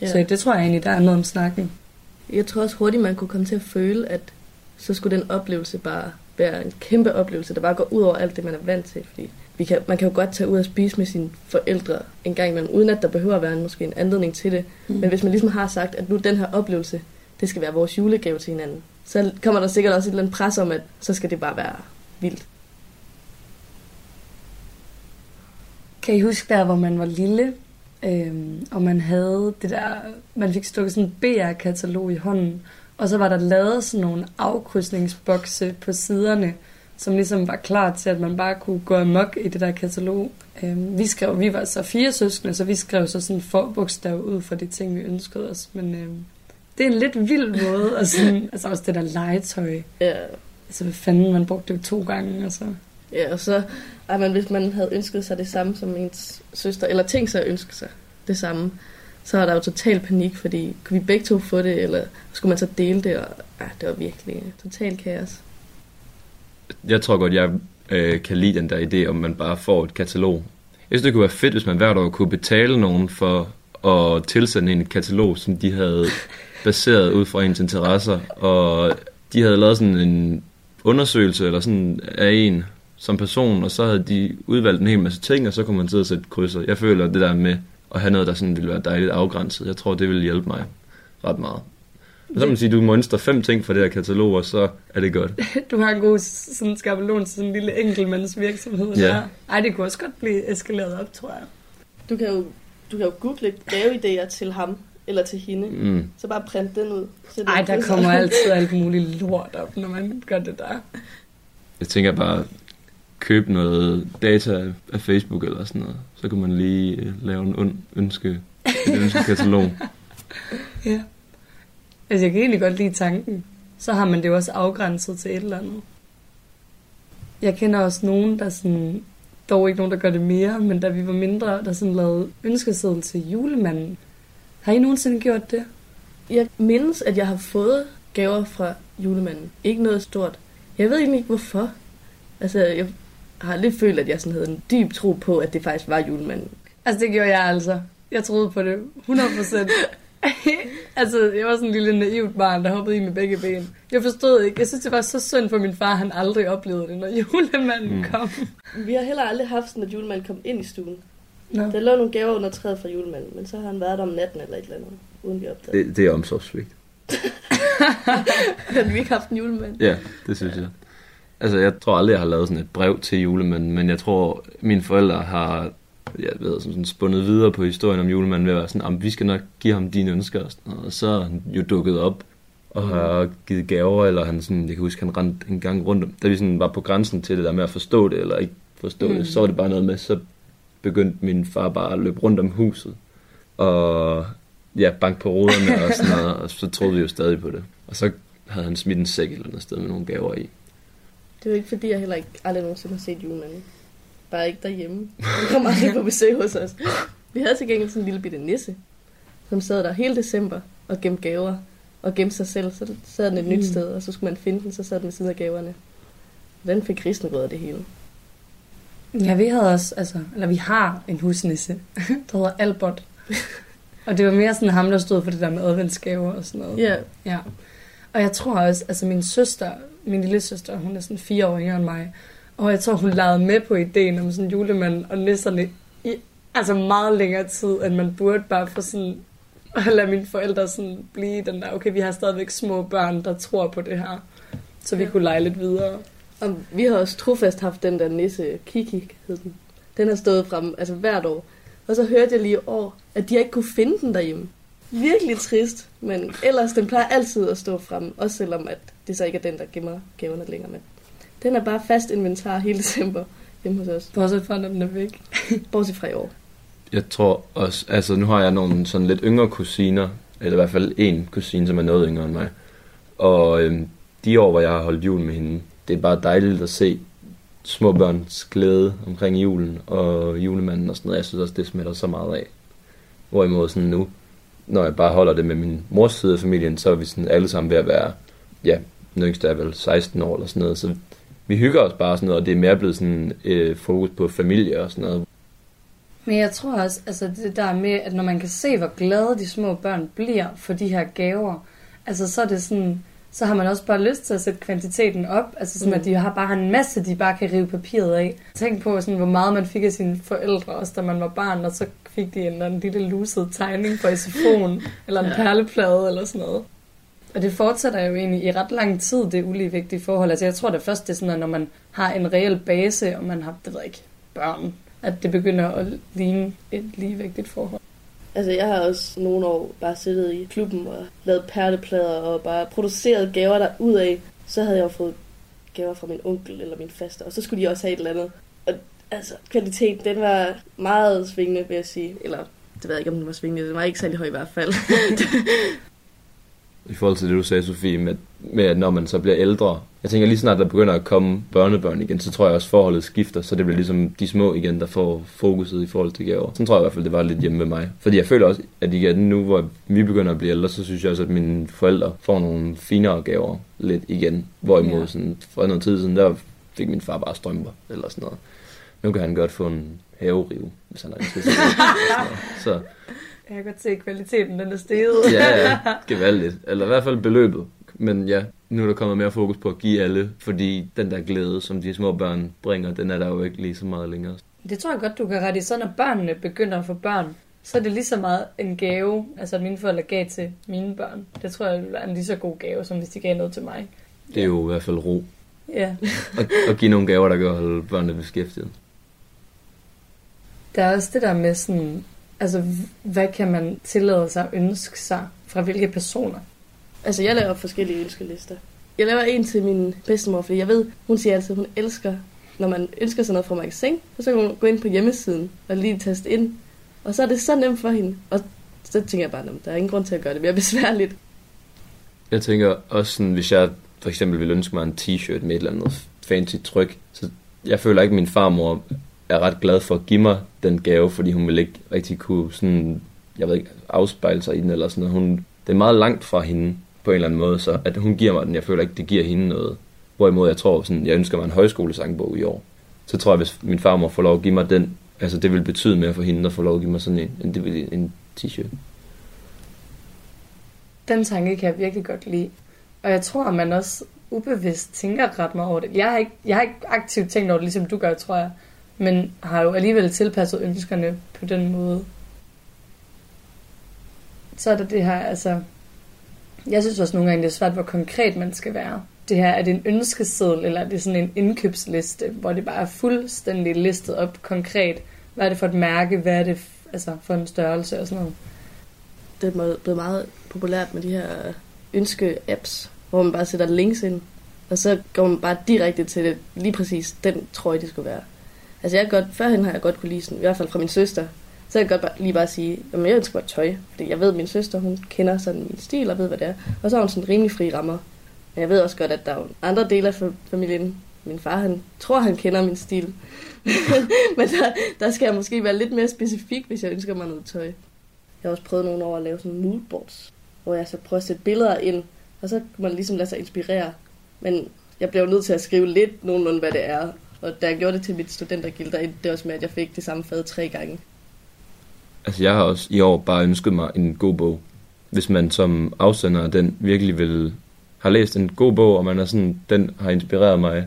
Ja. Så det tror jeg egentlig, der er noget om snakken. Jeg tror også hurtigt, man kunne komme til at føle, at så skulle den oplevelse bare være en kæmpe oplevelse, der bare går ud over alt det, man er vant til. Fordi vi kan, man kan jo godt tage ud og spise med sine forældre en gang imellem, uden at der behøver at være en, måske en anledning til det. Mm. Men hvis man ligesom har sagt, at nu den her oplevelse, det skal være vores julegave til hinanden, så kommer der sikkert også et eller andet pres om, at så skal det bare være vildt. Kan I huske der, hvor man var lille, øhm, og man havde det der, man fik stukket sådan en BR-katalog i hånden, og så var der lavet sådan nogle afkrydsningsbokse på siderne, som ligesom var klar til, at man bare kunne gå amok i det der katalog. Øhm, vi skrev, vi var så fire søskende, så vi skrev så sådan forbogstav ud for de ting, vi ønskede os. Men øhm, det er en lidt vild måde, og sådan, [laughs] altså også det der legetøj. Ja. Altså hvad fanden, man brugte det to gange, altså. Ja, og så, ej, man, hvis man havde ønsket sig det samme som ens søster, eller tænkt sig at ønske sig det samme, så var der jo total panik, fordi kunne vi begge to få det, eller skulle man så dele det, og ja, det var virkelig total kaos. Jeg tror godt, jeg øh, kan lide den der idé, om man bare får et katalog. Jeg synes, det kunne være fedt, hvis man hvert år kunne betale nogen for at tilsende en katalog, som de havde [laughs] baseret ud fra ens interesser, og de havde lavet sådan en undersøgelse eller sådan af en som person, og så havde de udvalgt en hel masse ting, og så kunne man sidde og sætte krydser. Jeg føler det der med at have noget, der sådan ville være dejligt afgrænset, jeg tror, det ville hjælpe mig ret meget. Så man sige, du mønstre fem ting fra det her katalog, og så er det godt. [laughs] du har en god sådan skabelon til sådan en lille enkeltmands virksomhed. Ja. Der. Ej, det kunne også godt blive eskaleret op, tror jeg. Du kan jo, du kan jo google gaveidéer til ham eller til hende. Mm. Så bare print den ud. Nej, der kommer [laughs] altid alt muligt lort op, når man gør det der. Jeg tænker bare, købe noget data af Facebook eller sådan noget. Så kan man lige øh, lave en und ønske, en ønskekatalog. [laughs] ja. Altså, jeg kan egentlig godt lide tanken. Så har man det jo også afgrænset til et eller andet. Jeg kender også nogen, der sådan, dog ikke nogen, der gør det mere, men da vi var mindre, der sådan lavede ønskeseddel til julemanden. Har I nogensinde gjort det? Jeg mindes, at jeg har fået gaver fra julemanden. Ikke noget stort. Jeg ved egentlig ikke, hvorfor. Altså, jeg har lidt følt, at jeg sådan havde en dyb tro på, at det faktisk var julemanden. Altså, det gjorde jeg altså. Jeg troede på det 100 procent. [laughs] [laughs] altså, jeg var sådan en lille naivt barn, der hoppede i med begge ben. Jeg forstod ikke. Jeg synes, det var så synd for min far, han aldrig oplevede det, når [laughs] julemanden mm. kom. Vi har heller aldrig haft sådan, at julemanden kom ind i stuen. No. Der lå nogle gaver under træet fra julemanden, men så har han været der om natten eller et eller andet, uden vi opdagede. Det, det er omsorgsvigt. [laughs] har vi ikke haft en julemand? Ja, det synes jeg. Altså, jeg tror aldrig, jeg har lavet sådan et brev til julemanden, men jeg tror, mine forældre har jeg ved, sådan, sådan spundet videre på historien om julemanden ved at være sådan, vi skal nok give ham dine ønsker og sådan noget. Og så er han jo dukket op og mm. har givet gaver, eller han sådan, jeg kan huske, han rendte en gang rundt, da vi sådan var på grænsen til det der med at forstå det, eller ikke forstå mm. det, så var det bare noget med, så begyndte min far bare at løbe rundt om huset, og ja, bank på ruderne og sådan noget, og så troede vi jo stadig på det. Og så havde han smidt en sæk eller andet sted med nogle gaver i. Det er jo ikke fordi, jeg heller ikke aldrig nogensinde har set julemanden. Bare ikke derhjemme. Han kommer aldrig på besøg hos os. Vi havde til gengæld sådan en lille bitte nisse, som sad der hele december og gemte gaver og gemte sig selv. Så sad den et nyt Mm. sted, og så skulle man finde den, så sad den ved siden af gaverne. Den fik risengrød af det hele. Ja, vi havde også, altså, eller vi har en husnisse, der hedder Albert. og det var mere sådan ham, der stod for det der med adventsgaver og sådan noget. Ja. ja. Og jeg tror også, altså min søster, min lille søster, hun er sådan fire år yngre end mig, og jeg tror, hun legede med på ideen om sådan julemand og nisserne i altså meget længere tid, end man burde bare for sådan at lade mine forældre sådan blive den der, okay, vi har stadigvæk små børn, der tror på det her, så vi Ja. kunne lege lidt videre. Og vi har også trofast haft den der nisse, Kiki hed den. Den har stået frem altså hvert år. Og så hørte jeg lige i år, at de ikke kunne finde den derhjemme. Virkelig trist, men ellers den plejer altid at stå frem, også selvom at det så ikke er den, der gemmer gaverne længere. Men den er bare fast inventar hele december hjemme hos os. Bortset fra, når den er væk. Bortset fra i år. Jeg tror også, altså nu har jeg nogle sådan lidt yngre kusiner, eller i hvert fald en kusine, som er noget yngre end mig. Og øhm, de år, hvor jeg har holdt jul med hende, det er bare dejligt at se små børns glæde omkring julen og julemanden og sådan noget. Jeg synes også, det smitter så meget af. Hvorimod sådan nu, når jeg bare holder det med min mors side af familien, så er vi sådan alle sammen ved at være, ja, den yngste er vel 16 år eller sådan noget, så vi hygger os bare sådan noget, og det er mere blevet sådan øh, fokus på familie og sådan noget. Men jeg tror også, altså det der med, at når man kan se, hvor glade de små børn bliver for de her gaver, altså så er det sådan, så har man også bare lyst til at sætte kvantiteten op, altså sådan, Mm. at de har bare en masse, de bare kan rive papiret af. Tænk på, sådan, hvor meget man fik af sine forældre, også da man var barn, og så fik de en eller anden lille luset tegning fra SFO'en, [laughs] eller en ja. perleplade, eller sådan noget. Og det fortsætter jo egentlig i ret lang tid, det uligevægtige forhold. Altså jeg tror det først, det er sådan, at når man har en reel base, og man har, det ved ikke, børn, at det begynder at ligne et ligevægtigt forhold. Altså, jeg har også nogle år bare siddet i klubben og lavet perleplader og bare produceret gaver der ud af. Så havde jeg jo fået gaver fra min onkel eller min faster, og så skulle de også have et eller andet. Og altså, kvaliteten, den var meget svingende, vil jeg sige. Eller, det ved jeg ikke, om den var svingende. Den var ikke særlig høj i hvert fald. [laughs] i forhold til det, du sagde, Sofie, med, med at når man så bliver ældre. Jeg tænker lige snart, der begynder at komme børnebørn igen, så tror jeg også, forholdet skifter, så det bliver ligesom de små igen, der får fokuset i forhold til gaver. Sådan tror jeg i hvert fald, det var lidt hjemme med mig. Fordi jeg føler også, at igen nu, hvor vi begynder at blive ældre, så synes jeg også, at mine forældre får nogle finere gaver lidt igen. Hvorimod Ja. sådan, for noget tid siden, der fik min far bare strømper eller sådan noget. Nu kan han godt få en haverive, hvis han lyst til det. Så Jeg kan godt se, at kvaliteten den er steget. ja, ja, gevaldigt. Eller i hvert fald beløbet. Men ja, nu er der kommet mere fokus på at give alle, fordi den der glæde, som de små børn bringer, den er der jo ikke lige så meget længere. Det tror jeg godt, du kan rette i. Så når børnene begynder at få børn, så er det lige så meget en gave, altså mine forældre gav til mine børn. Det tror jeg være en lige så god gave, som hvis de gav noget til mig. Det er jo i hvert fald ro. Ja. At, at give nogle gaver, der kan holde børnene beskæftiget. Der er også det der med sådan, altså hvad kan man tillade sig at ønske sig fra hvilke personer? altså, jeg laver forskellige ønskelister. Jeg laver en til min bedstemor, fordi jeg ved, hun siger altid, at hun elsker, når man ønsker sig noget fra magasin, og så kan hun gå ind på hjemmesiden og lige taste ind. Og så er det så nemt for hende. Og så tænker jeg bare, at der er ingen grund til at gøre det mere besværligt. Jeg tænker også sådan, hvis jeg for eksempel vil ønske mig en t-shirt med et eller andet fancy tryk, så jeg føler ikke, at min farmor er ret glad for at give mig den gave, fordi hun vil ikke rigtig kunne sådan, jeg ved ikke, afspejle sig i den eller sådan noget. Hun, det er meget langt fra hende på en eller anden måde, så at hun giver mig den, jeg føler ikke, det giver hende noget. Hvorimod jeg tror, sådan, jeg ønsker mig en højskolesangbog i år. Så tror jeg, hvis min farmor får lov at give mig den, altså det vil betyde mere for hende at få lov at give mig sådan en, en, en t-shirt. Den tanke kan jeg virkelig godt lide. Og jeg tror, at man også ubevidst tænker ret meget over det. Jeg har ikke, jeg har ikke aktivt tænkt over det, ligesom du gør, tror jeg. Men har jo alligevel tilpasset ønskerne på den måde. Så er der det her, altså... Jeg synes også nogle gange, det er svært, hvor konkret man skal være. Det her, er det en ønskeseddel, eller er det sådan en indkøbsliste, hvor det bare er fuldstændig listet op konkret. Hvad er det for et mærke? Hvad er det altså, for en størrelse og sådan noget? Det er blevet meget populært med de her ønske-apps, hvor man bare sætter links ind, og så går man bare direkte til det, lige præcis den trøje, det skulle være. Altså jeg godt, førhen har jeg godt kunne lide sådan, i hvert fald fra min søster, Så kan jeg godt bare, lige bare sige, at jeg ønsker bare tøj. Fordi jeg ved, at min søster, hun kender sådan min stil og ved, hvad det er. Og så har hun sådan rimelig fri rammer. Men jeg ved også godt, at der er andre dele af familien. Min far, han tror, han kender min stil. [laughs] Men der, der skal jeg måske være lidt mere specifik, hvis jeg ønsker mig noget tøj. Jeg har også prøvet nogle år at lave sådan moodboards, hvor jeg så prøver at sætte billeder ind, og så kan man ligesom lade sig inspirere. Men jeg blev nødt til at skrive lidt nogenlunde, hvad det er. Og da jeg gjorde det til mit studentergild, der endte det også med, at jeg fik det samme fad tre gange. Altså, jeg har også i år bare ønsket mig en god bog. Hvis man som afsender den virkelig vil har læst en god bog, og man er sådan, den har inspireret mig,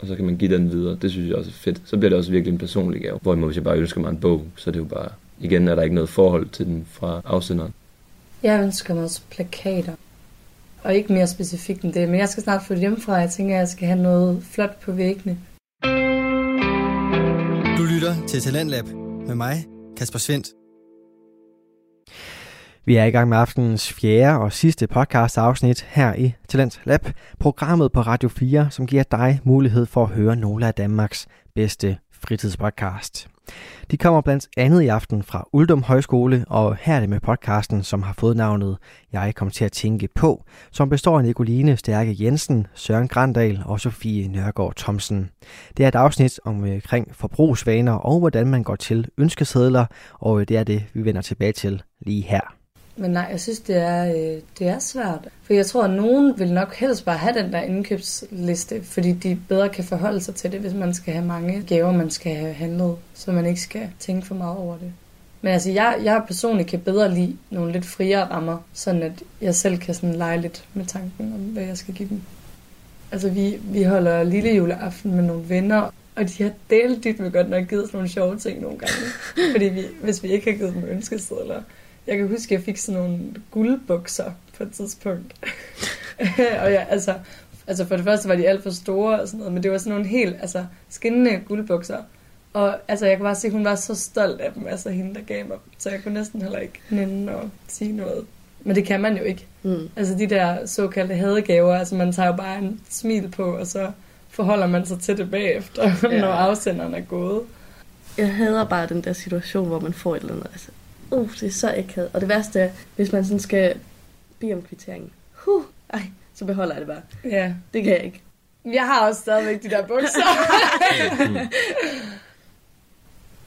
og så kan man give den videre. Det synes jeg også er fedt. Så bliver det også virkelig en personlig gave. Hvorimod hvis jeg bare ønsker mig en bog, så er det jo bare, igen er der ikke noget forhold til den fra afsenderen. Jeg ønsker mig også plakater. Og ikke mere specifikt end det, men jeg skal snart flytte hjemmefra. Jeg tænker, at jeg skal have noget flot på væggene. Lytter til Talentlab med mig, Kasper Svendt. Vi er i gang med aftenens fjerde og sidste podcast afsnit her i Talent Lab, programmet på Radio 4, som giver dig mulighed for at høre nogle af Danmarks bedste fritidspodcast. De kommer blandt andet i aften fra Uldum Højskole, og her er det med podcasten, som har fået navnet Jeg kom til at tænke på, som består af Nicoline Stærke Jensen, Søren Grandal og Sofie Nørgaard Thomsen. Det er et afsnit omkring øh, forbrugsvaner og hvordan man går til ønskesedler, og øh, det er det, vi vender tilbage til lige her. Men nej, jeg synes, det er, øh, det er svært. For jeg tror, at nogen vil nok helst bare have den der indkøbsliste, fordi de bedre kan forholde sig til det, hvis man skal have mange gaver, man skal have handlet, så man ikke skal tænke for meget over det. Men altså, jeg, jeg personligt kan bedre lide nogle lidt friere rammer, sådan at jeg selv kan sådan lege lidt med tanken om, hvad jeg skal give dem. Altså, vi, vi holder lille juleaften med nogle venner, og de har delt dit med godt nok givet sådan nogle sjove ting nogle gange. [laughs] Fordi vi, hvis vi ikke har givet dem ønskesedler, jeg kan huske, at jeg fik sådan nogle guldbukser på et tidspunkt. [laughs] og ja, altså, altså for det første var de alt for store og sådan noget, men det var sådan nogle helt altså, skinnende guldbukser. Og altså, jeg kan bare se, at hun var så stolt af dem, altså hende, der gav mig Så jeg kunne næsten heller ikke nænde og sige noget. Men det kan man jo ikke. Mm. Altså de der såkaldte hadegaver, altså man tager jo bare en smil på, og så forholder man sig til det bagefter, [laughs] ja. når afsenderen er gået. Jeg hader bare den der situation, hvor man får et eller andet. Altså, uh, det er så akavet. Og det værste er, hvis man sådan skal bede om kvitteringen. Huh, ej, så beholder jeg det bare. Ja. Det kan jeg ikke. Jeg har også stadigvæk de der bukser. [laughs]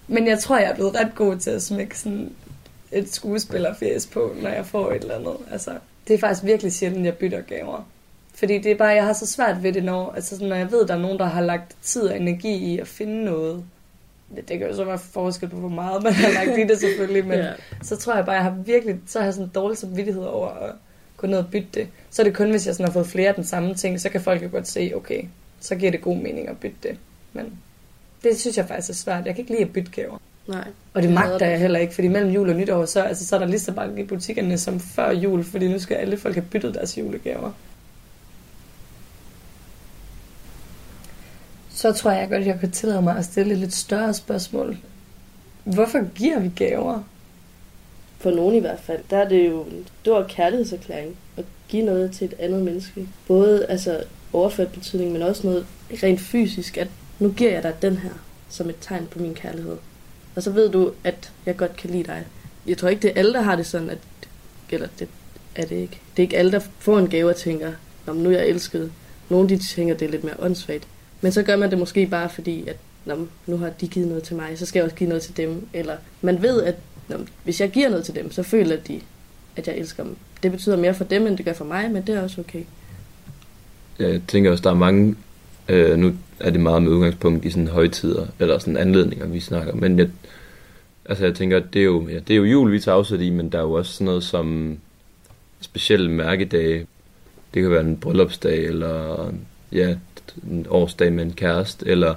Men jeg tror, jeg er blevet ret god til at smække sådan et skuespillerfjes på, når jeg får et eller andet. Altså, det er faktisk virkelig sjældent, jeg bytter gaver. Fordi det er bare, jeg har så svært ved det, når, altså når jeg ved, at der er nogen, der har lagt tid og energi i at finde noget, det, det kan jo så være forskel på, hvor meget man har lagt i det selvfølgelig, men ja. så tror jeg bare, jeg har virkelig, så har jeg sådan en dårlig samvittighed over at gå ned og bytte det. Så er det kun, hvis jeg sådan har fået flere af den samme ting, så kan folk jo godt se, okay, så giver det god mening at bytte det. Men det synes jeg faktisk er svært. Jeg kan ikke lide at bytte gaver. Nej. Og det magter jeg heller ikke, fordi mellem jul og nytår, så, altså, så er der lige så mange i butikkerne som før jul, fordi nu skal alle folk have byttet deres julegaver. Så tror jeg godt, jeg kan tillade mig at stille et lidt større spørgsmål. Hvorfor giver vi gaver? For nogen i hvert fald, der er det jo en stor kærlighedserklæring at give noget til et andet menneske. Både altså overført betydning, men også noget rent fysisk, at nu giver jeg dig den her som et tegn på min kærlighed. Og så ved du, at jeg godt kan lide dig. Jeg tror ikke, det er alle, der har det sådan, at, eller det er det ikke. Det er ikke alle, der får en gave og tænker, om nu er jeg elsket. Nogle de tænker, det er lidt mere åndssvagt. Men så gør man det måske bare fordi, at Nå, nu har de givet noget til mig, så skal jeg også give noget til dem. Eller man ved, at Nå, hvis jeg giver noget til dem, så føler de, at jeg elsker dem. Det betyder mere for dem, end det gør for mig, men det er også okay. Jeg tænker også, der er mange, øh, nu er det meget med udgangspunkt i sådan højtider, eller sådan anledninger, vi snakker, men jeg, altså jeg tænker, det er jo, ja, det er jo jul, vi tager afsæt i, men der er jo også sådan noget som specielle mærkedage. Det kan være en bryllupsdag, eller ja, en årsdag med en kæreste, eller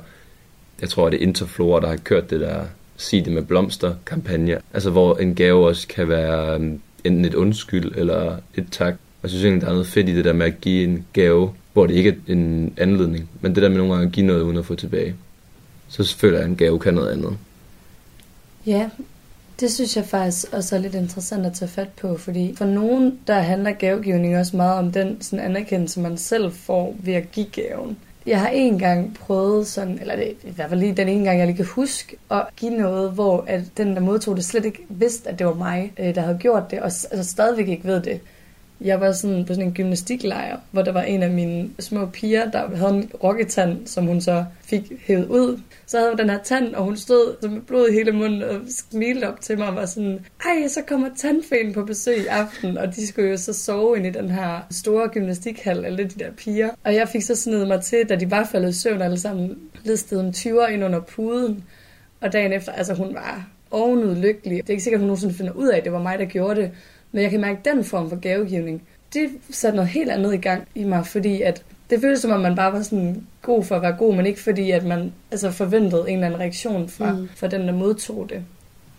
jeg tror, det er Interflora, der har kørt det der sig det med blomster kampagne. Altså hvor en gave også kan være øhm, enten et undskyld eller et tak. Jeg synes egentlig, der er noget fedt i det der med at give en gave, hvor det ikke er en anledning, men det der med nogle gange at give noget uden at få tilbage. Så føler jeg, at en gave kan noget andet. Ja, det synes jeg faktisk også er lidt interessant at tage fat på, fordi for nogen, der handler gavegivning også meget om den sådan anerkendelse, man selv får ved at give gaven. Jeg har en gang prøvet sådan, eller det, i hvert fald lige den ene gang, jeg lige kan huske, at give noget, hvor at den, der modtog det, slet ikke vidste, at det var mig, øh, der havde gjort det, og altså, stadigvæk ikke ved det. Jeg var sådan på sådan en gymnastiklejr, hvor der var en af mine små piger, der havde en rokketand, som hun så fik hævet ud. Så havde hun den her tand, og hun stod med blod i hele munden og smilte op til mig og var sådan, ej, så kommer tandfæn på besøg i aften, og de skulle jo så sove ind i den her store gymnastikhal, alle de der piger. Og jeg fik så snedet mig til, da de var faldet i søvn alle sammen, listede en 20'er ind under puden. Og dagen efter, altså hun var ovenud lykkelig. Det er ikke sikkert, at hun nogensinde finder ud af, at det var mig, der gjorde det. Men jeg kan mærke, at den form for gavegivning, det satte noget helt andet i gang i mig, fordi at det føltes som om, man bare var sådan god for at være god, men ikke fordi, at man altså, forventede en eller anden reaktion fra, mm. fra den, der modtog det.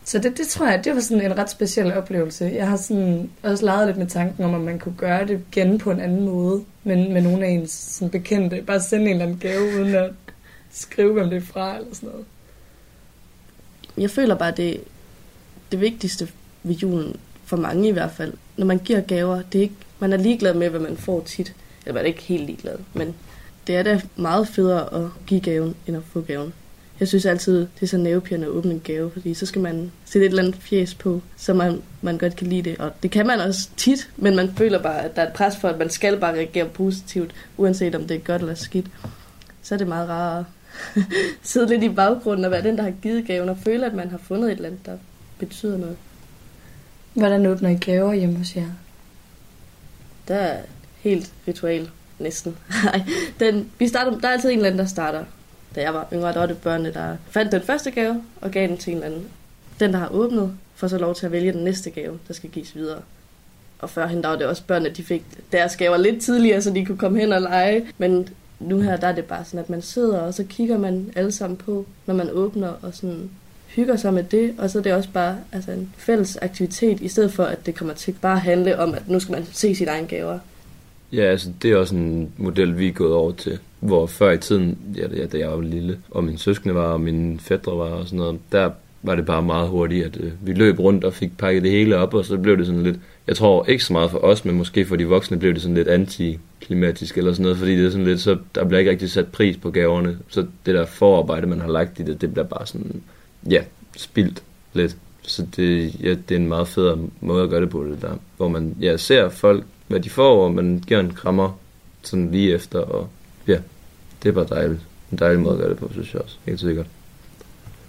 Så det, det tror jeg, det var sådan en ret speciel oplevelse. Jeg har sådan også leget lidt med tanken om, at man kunne gøre det igen på en anden måde, men med nogle af ens sådan bekendte. Bare sende en eller anden gave, uden at skrive, hvem det er fra, eller sådan noget. Jeg føler bare, det, det vigtigste ved julen, for mange i hvert fald, når man giver gaver, det er ikke, man er ligeglad med, hvad man får tit. Eller man er ikke helt ligeglad, men det er da meget federe at give gaven, end at få gaven. Jeg synes altid, det er så nervepirrende at åbne en gave, fordi så skal man sætte et eller andet fjes på, så man, man godt kan lide det. Og det kan man også tit, men man føler bare, at der er et pres for, at man skal bare reagere positivt, uanset om det er godt eller skidt. Så er det meget rarere at [laughs] sidde lidt i baggrunden og være den, der har givet gaven, og føle, at man har fundet et eller andet, der betyder noget. Hvordan åbner I gaver hjemme hos jer? Der er helt ritual, næsten. [laughs] den, vi starter, der er altid en eller anden, der starter. Da jeg var yngre, der var det børnene, der fandt den første gave og gav den til en eller anden. Den, der har åbnet, får så lov til at vælge den næste gave, der skal gives videre. Og førhen, der var det også børnene, de fik deres gaver lidt tidligere, så de kunne komme hen og lege. Men nu her, der er det bare sådan, at man sidder, og så kigger man alle sammen på, når man åbner, og sådan hygger sig med det, og så er det også bare altså en fælles aktivitet, i stedet for at det kommer til bare at handle om, at nu skal man se sine egne gaver. Ja, altså det er også en model, vi er gået over til. Hvor før i tiden, ja, da jeg var lille, og mine søskende var, og mine fædre var og sådan noget, der var det bare meget hurtigt, at øh, vi løb rundt og fik pakket det hele op, og så blev det sådan lidt, jeg tror ikke så meget for os, men måske for de voksne blev det sådan lidt antiklimatisk eller sådan noget, fordi det er sådan lidt, så der bliver ikke rigtig sat pris på gaverne, så det der forarbejde, man har lagt i det, det bliver bare sådan, ja, spildt lidt. Så det, ja, det er en meget federe måde at gøre det på det der, hvor man ja, ser folk, hvad de får, og man giver en krammer sådan lige efter, og ja, det er bare dejligt. En dejlig måde at gøre det på, synes jeg også, helt sikkert.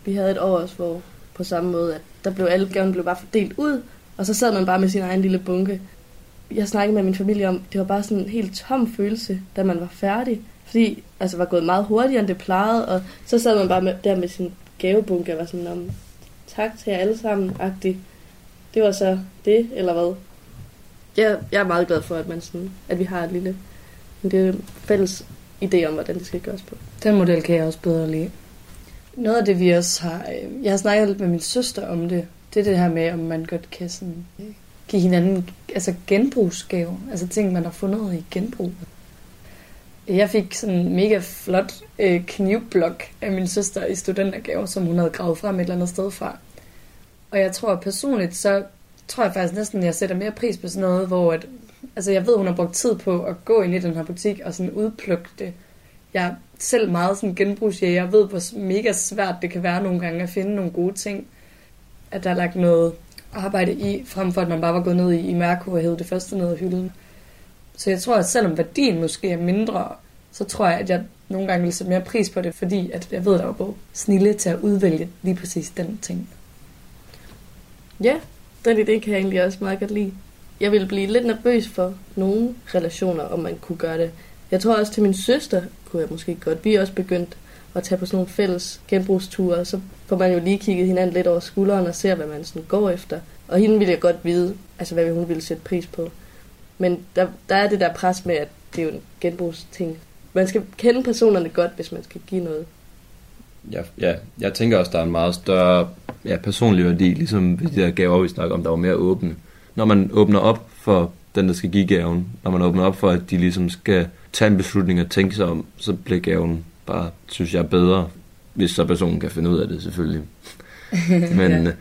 Vi havde et år også, hvor på samme måde, at der blev alle gaverne blev bare fordelt ud, og så sad man bare med sin egen lille bunke. Jeg snakkede med min familie om, det var bare sådan en helt tom følelse, da man var færdig. Fordi altså var gået meget hurtigere, end det plejede, og så sad man bare med, der med sin gavebunke og var sådan, om tak til jer alle sammen, agtigt. Det var så det, eller hvad? Jeg, jeg er meget glad for, at, man sådan, at vi har et lille en lille fælles idé om, hvordan det skal gøres på. Den model kan jeg også bedre lide. Noget af det, vi også har... øh, Jeg har snakket lidt med min søster om det. Det er det her med, om man godt kan sådan, øh, give hinanden altså genbrugsgave. Altså ting, man har fundet i genbrug. Jeg fik sådan en mega flot øh, knivblok af min søster i studentergave, som hun havde gravet frem et eller andet sted fra. Og jeg tror personligt, så tror jeg faktisk næsten, at jeg sætter mere pris på sådan noget, hvor at, altså jeg ved, hun har brugt tid på at gå ind i den her butik og sådan udplukke det. Jeg er selv meget sådan genbrugsjæger. Jeg ved, hvor mega svært det kan være nogle gange at finde nogle gode ting. At der er lagt noget arbejde i, frem for at man bare var gået ned i, i Mærko og hævet det første ned af hylden. Så jeg tror, at selvom værdien måske er mindre, så tror jeg, at jeg nogle gange vil sætte mere pris på det, fordi at jeg ved, at der er både snille til at udvælge lige præcis den ting. Ja, den idé kan jeg egentlig også meget godt lide. Jeg ville blive lidt nervøs for nogle relationer, om man kunne gøre det. Jeg tror også til min søster kunne jeg måske godt. Vi er også begyndt at tage på sådan nogle fælles genbrugsture, så får man jo lige kigget hinanden lidt over skulderen og ser, hvad man sådan går efter. Og hende ville jeg godt vide, altså hvad hun ville sætte pris på. Men der, der er det der pres med, at det er jo en genbrugsting. Man skal kende personerne godt, hvis man skal give noget. Ja, ja, jeg tænker også, der er en meget større ja, personlig værdi, ligesom de der gaver, vi snakker om, der var mere åbne. Når man åbner op for den, der skal give gaven, når man åbner op for, at de ligesom skal tage en beslutning og tænke sig om, så bliver gaven bare, synes jeg, bedre, hvis så personen kan finde ud af det selvfølgelig. [laughs] men, ja.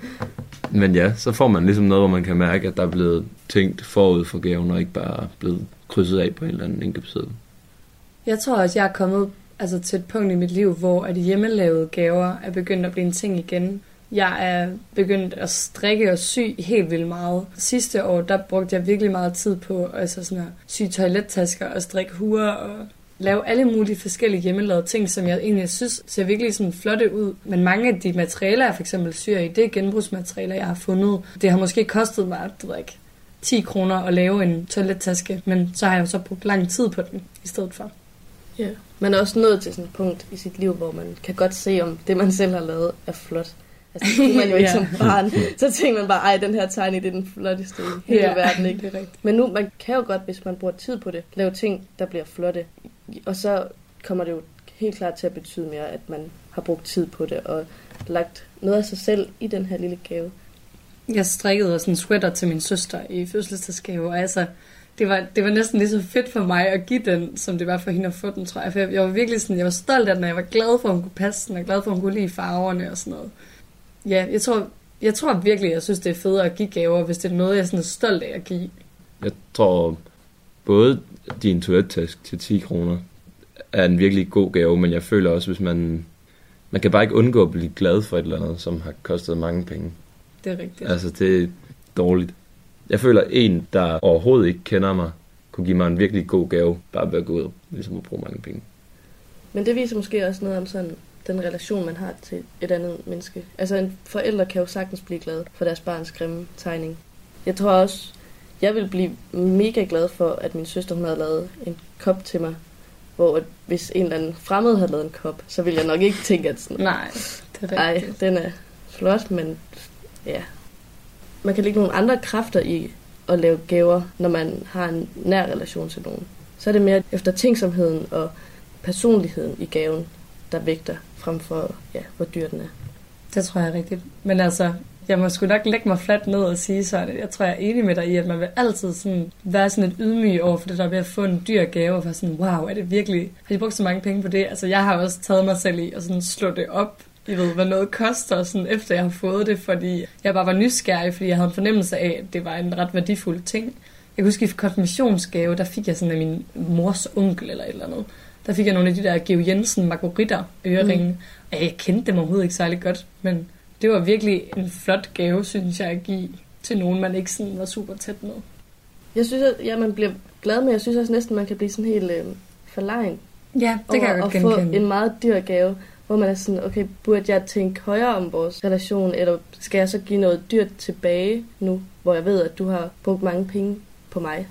men ja, så får man ligesom noget, hvor man kan mærke, at der er blevet tænkt forud for gaven, og ikke bare blevet krydset af på en eller anden indkøbsseddel. Jeg tror også, jeg er kommet altså til et punkt i mit liv, hvor at hjemmelavede gaver er begyndt at blive en ting igen. Jeg er begyndt at strikke og sy helt vildt meget. Sidste år, der brugte jeg virkelig meget tid på altså sådan at sy toilettasker og strikke huer og lave alle mulige forskellige hjemmelavede ting, som jeg egentlig synes ser virkelig sådan flotte ud. Men mange af de materialer, jeg for eksempel syr i, det er genbrugsmaterialer, jeg har fundet. Det har måske kostet mig, det ved jeg ikke, 10 kroner at lave en toilettaske, men så har jeg jo så brugt lang tid på den i stedet for. Ja, man er også nået til sådan et punkt i sit liv, hvor man kan godt se, om det, man selv har lavet, er flot. Altså, det kunne man jo [laughs] ikke Ja. som barn. Så tænker man bare, ej, den her tegning, det er den flotteste i hele Ja, verden, ikke? det er rigtigt. Men nu, man kan jo godt, hvis man bruger tid på det, lave ting, der bliver flotte. Og så kommer det jo helt klart til at betyde mere, at man har brugt tid på det, og lagt noget af sig selv i den her lille gave. Jeg strikkede også en sweater til min søster i fødselsdagsgave, og altså, det var, det var næsten lige så fedt for mig at give den, som det var for hende at få den, tror jeg. For jeg, jeg var virkelig sådan, jeg var stolt af den, og jeg var glad for, at hun kunne passe den, og glad for, at hun kunne lide farverne og sådan noget. Ja, jeg tror, jeg tror virkelig, jeg synes, det er federe at give gaver, hvis det er noget, jeg sådan er stolt af at give. Jeg tror, både din toilettask til 10 kroner er en virkelig god gave, men jeg føler også, hvis man... Man kan bare ikke undgå at blive glad for et eller andet, som har kostet mange penge. Det er rigtigt. Altså, det er dårligt. Jeg føler, en, der overhovedet ikke kender mig, kunne give mig en virkelig god gave, bare ved at gå ud ligesom at bruge mange penge. Men det viser måske også noget om sådan den relation, man har til et andet menneske. Altså en forælder kan jo sagtens blive glad for deres barns grimme tegning. Jeg tror også, jeg vil blive mega glad for, at min søster hun havde lavet en kop til mig. Hvor at hvis en eller anden fremmed havde lavet en kop, så ville jeg nok ikke tænke, at sådan, Nej, det er ej, rigtigt. den er flot, men ja. Man kan lægge nogle andre kræfter i at lave gaver, når man har en nær relation til nogen. Så er det mere efter tænksomheden og personligheden i gaven, der vægter frem for, ja, hvor dyr den er. Det tror jeg er rigtigt. Men altså, jeg må sgu nok lægge mig fladt ned og sige sådan, at jeg tror, jeg er enig med dig i, at man vil altid sådan være sådan et ydmyg over for det der ved at få en dyr gave, og være sådan, wow, er det virkelig, har de brugt så mange penge på det? Altså, jeg har også taget mig selv i at sådan slå det op, I ved, hvad noget koster, sådan efter jeg har fået det, fordi jeg bare var nysgerrig, fordi jeg havde en fornemmelse af, at det var en ret værdifuld ting. Jeg kan huske, i konfirmationsgave, der fik jeg sådan af min mors onkel eller et eller andet. Der fik jeg nogle af de der Geo Jensen Margaritter øreringe. Mm. Og jeg kendte dem overhovedet ikke særlig godt, men det var virkelig en flot gave, synes jeg, at give til nogen, man ikke sådan var super tæt med. Jeg synes, at ja, man bliver glad, men jeg synes også næsten, man kan blive sådan helt øh, forlegen Ja, det kan jeg godt at få genkende. en meget dyr gave, hvor man er sådan, okay, burde jeg tænke højere om vores relation, eller skal jeg så give noget dyrt tilbage nu, hvor jeg ved, at du har brugt mange penge på mig?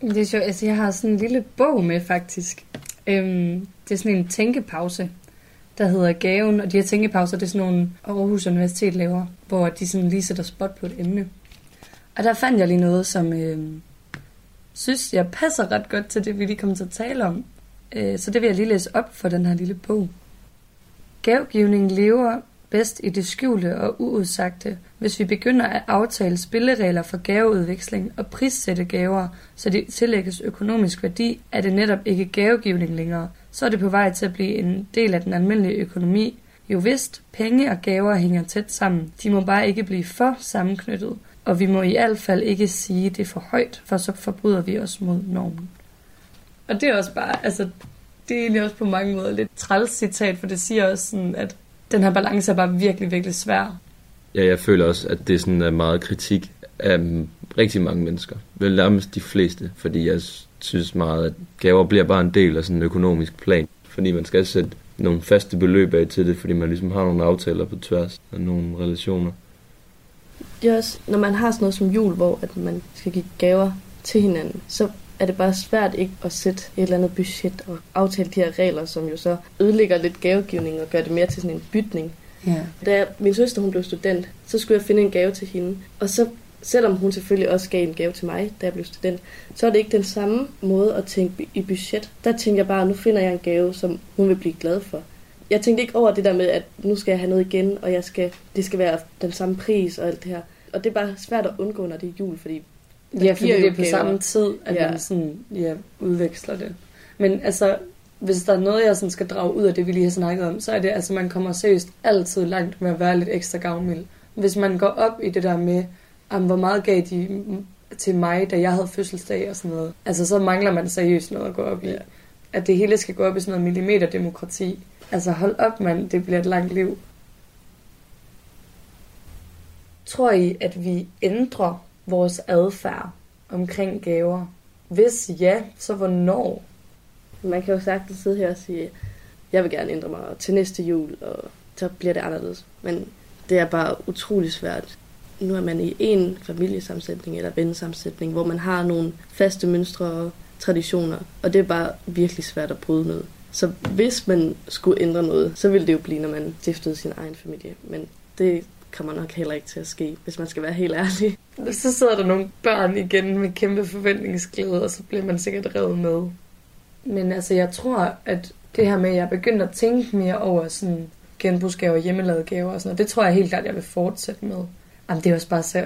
Det er sjovt. Altså, jeg har sådan en lille bog med, faktisk. Øhm, det er sådan en tænkepause, der hedder Gaven. Og de her tænkepauser, det er sådan nogle, Aarhus Universitet laver, hvor de sådan lige sætter spot på et emne. Og der fandt jeg lige noget, som øh, synes, jeg passer ret godt til det, vi lige kommer til at tale om. Øh, så det vil jeg lige læse op for den her lille bog. Gavgivning lever bedst i det skjulte og uudsagte, hvis vi begynder at aftale spilleregler for gaveudveksling og prissætte gaver, så de tillægges økonomisk værdi, er det netop ikke gavegivning længere. Så er det på vej til at blive en del af den almindelige økonomi. Jo vist, penge og gaver hænger tæt sammen. De må bare ikke blive for sammenknyttet. Og vi må i hvert fald ikke sige det for højt, for så forbryder vi os mod normen. Og det er også bare, altså, det er egentlig også på mange måder lidt træls citat, for det siger også sådan, at den her balance er bare virkelig, virkelig svær. Ja, jeg føler også, at det sådan er meget kritik af rigtig mange mennesker. Vel nærmest de fleste, fordi jeg synes meget, at gaver bliver bare en del af sådan en økonomisk plan. Fordi man skal sætte nogle faste beløb af til det, fordi man ligesom har nogle aftaler på tværs af nogle relationer. Det er også, når man har sådan noget som jul, hvor at man skal give gaver til hinanden, så er det bare svært ikke at sætte et eller andet budget og aftale de her regler, som jo så ødelægger lidt gavegivning og gør det mere til sådan en bytning. Ja. Da jeg- min søster hun blev student, så skulle jeg finde en gave til hende. Og så, selvom hun selvfølgelig også gav en gave til mig, da jeg blev student, så er det ikke den samme måde at tænke i budget. Der tænker jeg bare, nu finder jeg en gave, som hun vil blive glad for. Jeg tænkte ikke over det der med, at nu skal jeg have noget igen, og jeg skal, det skal være den samme pris og alt det her. Og det er bare svært at undgå, når det er jul, fordi Ja, fordi det er på gaver. samme tid, at Ja. man sådan, ja, udveksler det. Men altså, hvis der er noget, jeg sådan skal drage ud af det, vi lige har snakket om, så er det, altså, man kommer seriøst altid langt med at være lidt ekstra gavmild. Hvis man går op i det der med, om hvor meget gav de til mig, da jeg havde fødselsdag og sådan noget, altså så mangler man seriøst noget at gå op i. Ja. at det hele skal gå op i sådan noget millimeterdemokrati. Altså hold op, mand, det bliver et langt liv. Tror I, at vi ændrer vores adfærd omkring gaver? Hvis ja, så hvornår? Man kan jo sagtens sidde her og sige, jeg vil gerne ændre mig til næste jul, og så bliver det anderledes. Men det er bare utrolig svært. Nu er man i en familiesammensætning eller vennesammensætning, hvor man har nogle faste mønstre og traditioner, og det er bare virkelig svært at bryde noget. Så hvis man skulle ændre noget, så ville det jo blive, når man stiftede sin egen familie. Men det kommer nok heller ikke til at ske, hvis man skal være helt ærlig. Så sidder der nogle børn igen med kæmpe forventningsglæde, og så bliver man sikkert revet med. Men altså, jeg tror, at det her med, at jeg er begyndt at tænke mere over sådan genbrugsgaver, hjemmelavede gaver og sådan noget, det tror jeg helt klart, jeg vil fortsætte med. Jamen, det er også bare så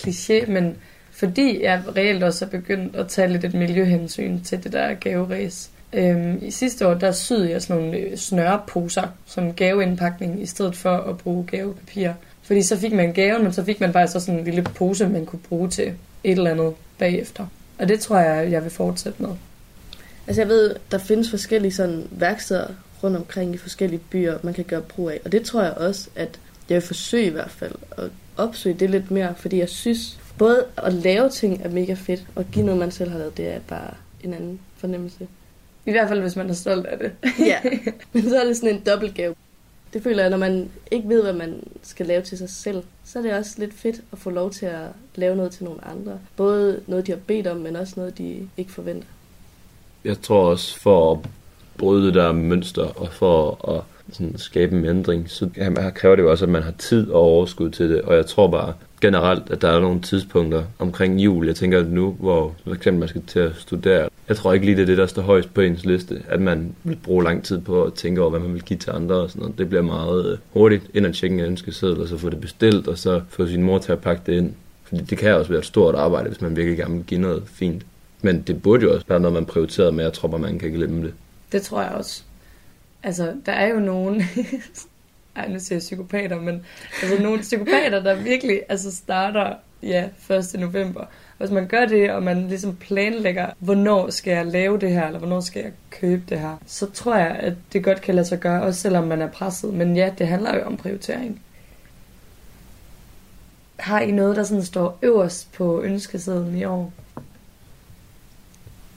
kliché, men fordi jeg reelt også er begyndt at tage lidt et miljøhensyn til det der gaveræs. Øhm, I sidste år, der syede jeg sådan nogle øh, snørreposer som gaveindpakning, i stedet for at bruge gavepapir. Fordi så fik man gaven, men så fik man faktisk også sådan en lille pose, man kunne bruge til et eller andet bagefter. Og det tror jeg, jeg vil fortsætte med. Altså jeg ved, der findes forskellige sådan værksteder rundt omkring i forskellige byer, man kan gøre brug af. Og det tror jeg også, at jeg vil forsøge i hvert fald at opsøge det lidt mere, fordi jeg synes, både at lave ting er mega fedt, og give noget, man selv har lavet, det er bare en anden fornemmelse. I hvert fald, hvis man er stolt af det. ja, [laughs] men så er det sådan en dobbeltgave. Det føler jeg, når man ikke ved, hvad man skal lave til sig selv, så er det også lidt fedt at få lov til at lave noget til nogle andre. Både noget, de har bedt om, men også noget, de ikke forventer. Jeg tror også, for at bryde det der mønster, og for at sådan, skabe en ændring, så ja, kræver det jo også, at man har tid og overskud til det. Og jeg tror bare generelt, at der er nogle tidspunkter omkring jul. Jeg tænker nu, hvor for eksempel man skal til at studere. Jeg tror ikke lige, det er det, der står højst på ens liste, at man vil bruge lang tid på at tænke over, hvad man vil give til andre og sådan noget. Det bliver meget øh, hurtigt ind at tjekke en ønskeseddel, og så få det bestilt, og så få sin mor til at pakke det ind. Fordi det kan også være et stort arbejde, hvis man virkelig gerne vil give noget fint. Men det burde jo også være noget, man prioriterer med. Jeg tror bare, man kan glemme det. Det tror jeg også. Altså, der er jo nogen... [laughs] Ej, nu siger jeg psykopater, men altså nogle psykopater, der virkelig altså starter ja, 1. november. Hvis man gør det, og man ligesom planlægger, hvornår skal jeg lave det her, eller hvornår skal jeg købe det her, så tror jeg, at det godt kan lade sig gøre, også selvom man er presset. Men ja, det handler jo om prioritering. Har I noget, der sådan står øverst på ønskesedlen i år?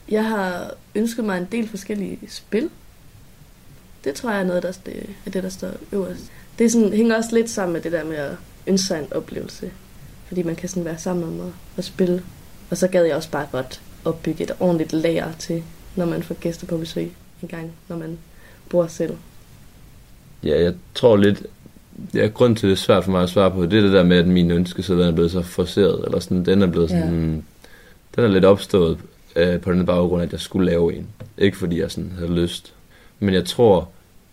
Jeg har ønsket mig en del forskellige spil. Det tror jeg er noget, der er det, der står øverst. Det sådan, hænger også lidt sammen med det der med at ønske sig en oplevelse. Fordi man kan sådan være sammen om at, at spille. Og så gad jeg også bare godt opbygge et ordentligt lager til, når man får gæster på besøg en gang, når man bor selv. Ja, jeg tror lidt, ja, grund til, det er svært for mig at svare på, det er det der med, at min ønske så er blevet så forceret, eller sådan, den er blevet sådan, ja. den er lidt opstået øh, på den baggrund, at jeg skulle lave en. Ikke fordi jeg sådan havde lyst. Men jeg tror,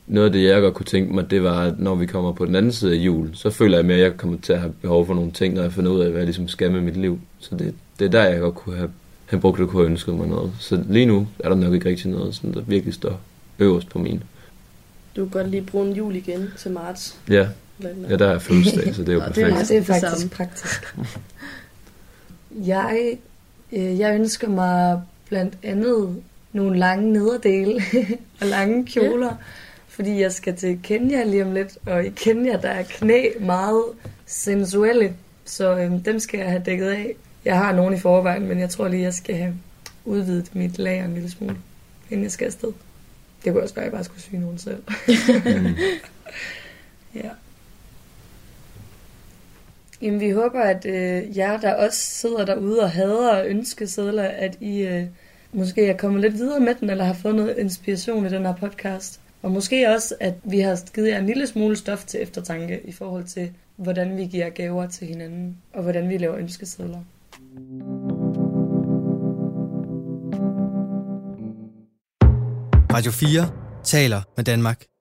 noget af det, jeg godt kunne tænke mig, det var, at når vi kommer på den anden side af jul, så føler jeg mere, at jeg kommer til at have behov for nogle ting, når jeg finder ud af, hvad jeg ligesom skal med mit liv. Så det, det er der, jeg godt kunne have, have brugt det, kunne have ønsket mig noget. Så lige nu er der nok ikke rigtig noget, som der virkelig står øverst på min. Du kan godt lige bruge en jul igen til marts. Ja, ja der er fødselsdag, så det er jo perfekt. Det er, det er faktisk praktisk. jeg, øh, jeg ønsker mig blandt andet nogle lange nederdele [laughs] og lange kjoler. Ja fordi jeg skal til Kenya lige om lidt, og i Kenya der er knæ meget sensuelle, så øhm, dem skal jeg have dækket af. Jeg har nogen i forvejen, men jeg tror lige, jeg skal have udvidet mit lager en lille smule, inden jeg skal afsted. Det kunne også være, at jeg bare skulle syge nogen selv. [laughs] ja. Jamen, vi håber, at øh, jer, der også sidder derude og hader ønskesedler, at I øh, måske er kommet lidt videre med den, eller har fået noget inspiration i den her podcast. Og måske også, at vi har givet jer en lille smule stof til eftertanke i forhold til, hvordan vi giver gaver til hinanden, og hvordan vi laver ønskesedler. Radio 4 taler med Danmark.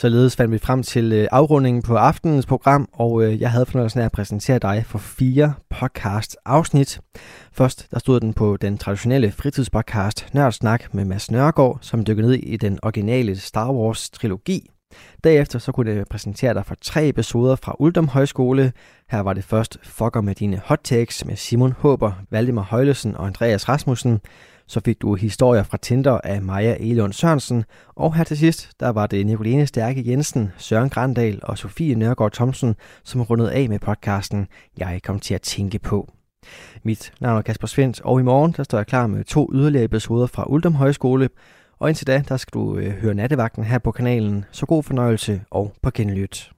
Således fandt vi frem til øh, afrundingen på aftenens program, og øh, jeg havde fornøjelsen af at præsentere dig for fire podcast-afsnit. Først der stod den på den traditionelle fritidspodcast Nørdsnak med Mads Nørgaard, som dykkede ned i den originale Star Wars-trilogi. Derefter så kunne jeg præsentere dig for tre episoder fra Uldum Højskole. Her var det først Fucker med dine hot takes med Simon Håber, Valdemar Højlesen og Andreas Rasmussen. Så fik du historier fra Tinder af Maja Elund Sørensen, og her til sidst, der var det Nicoline Stærke Jensen, Søren Grandal og Sofie Nørgaard Thomsen, som rundede af med podcasten Jeg kom til at tænke på. Mit navn er Kasper Svendt, og i morgen der står jeg klar med to yderligere episoder fra Uldum Højskole. Og indtil da, der skal du øh, høre nattevagten her på kanalen. Så god fornøjelse og på genlyt.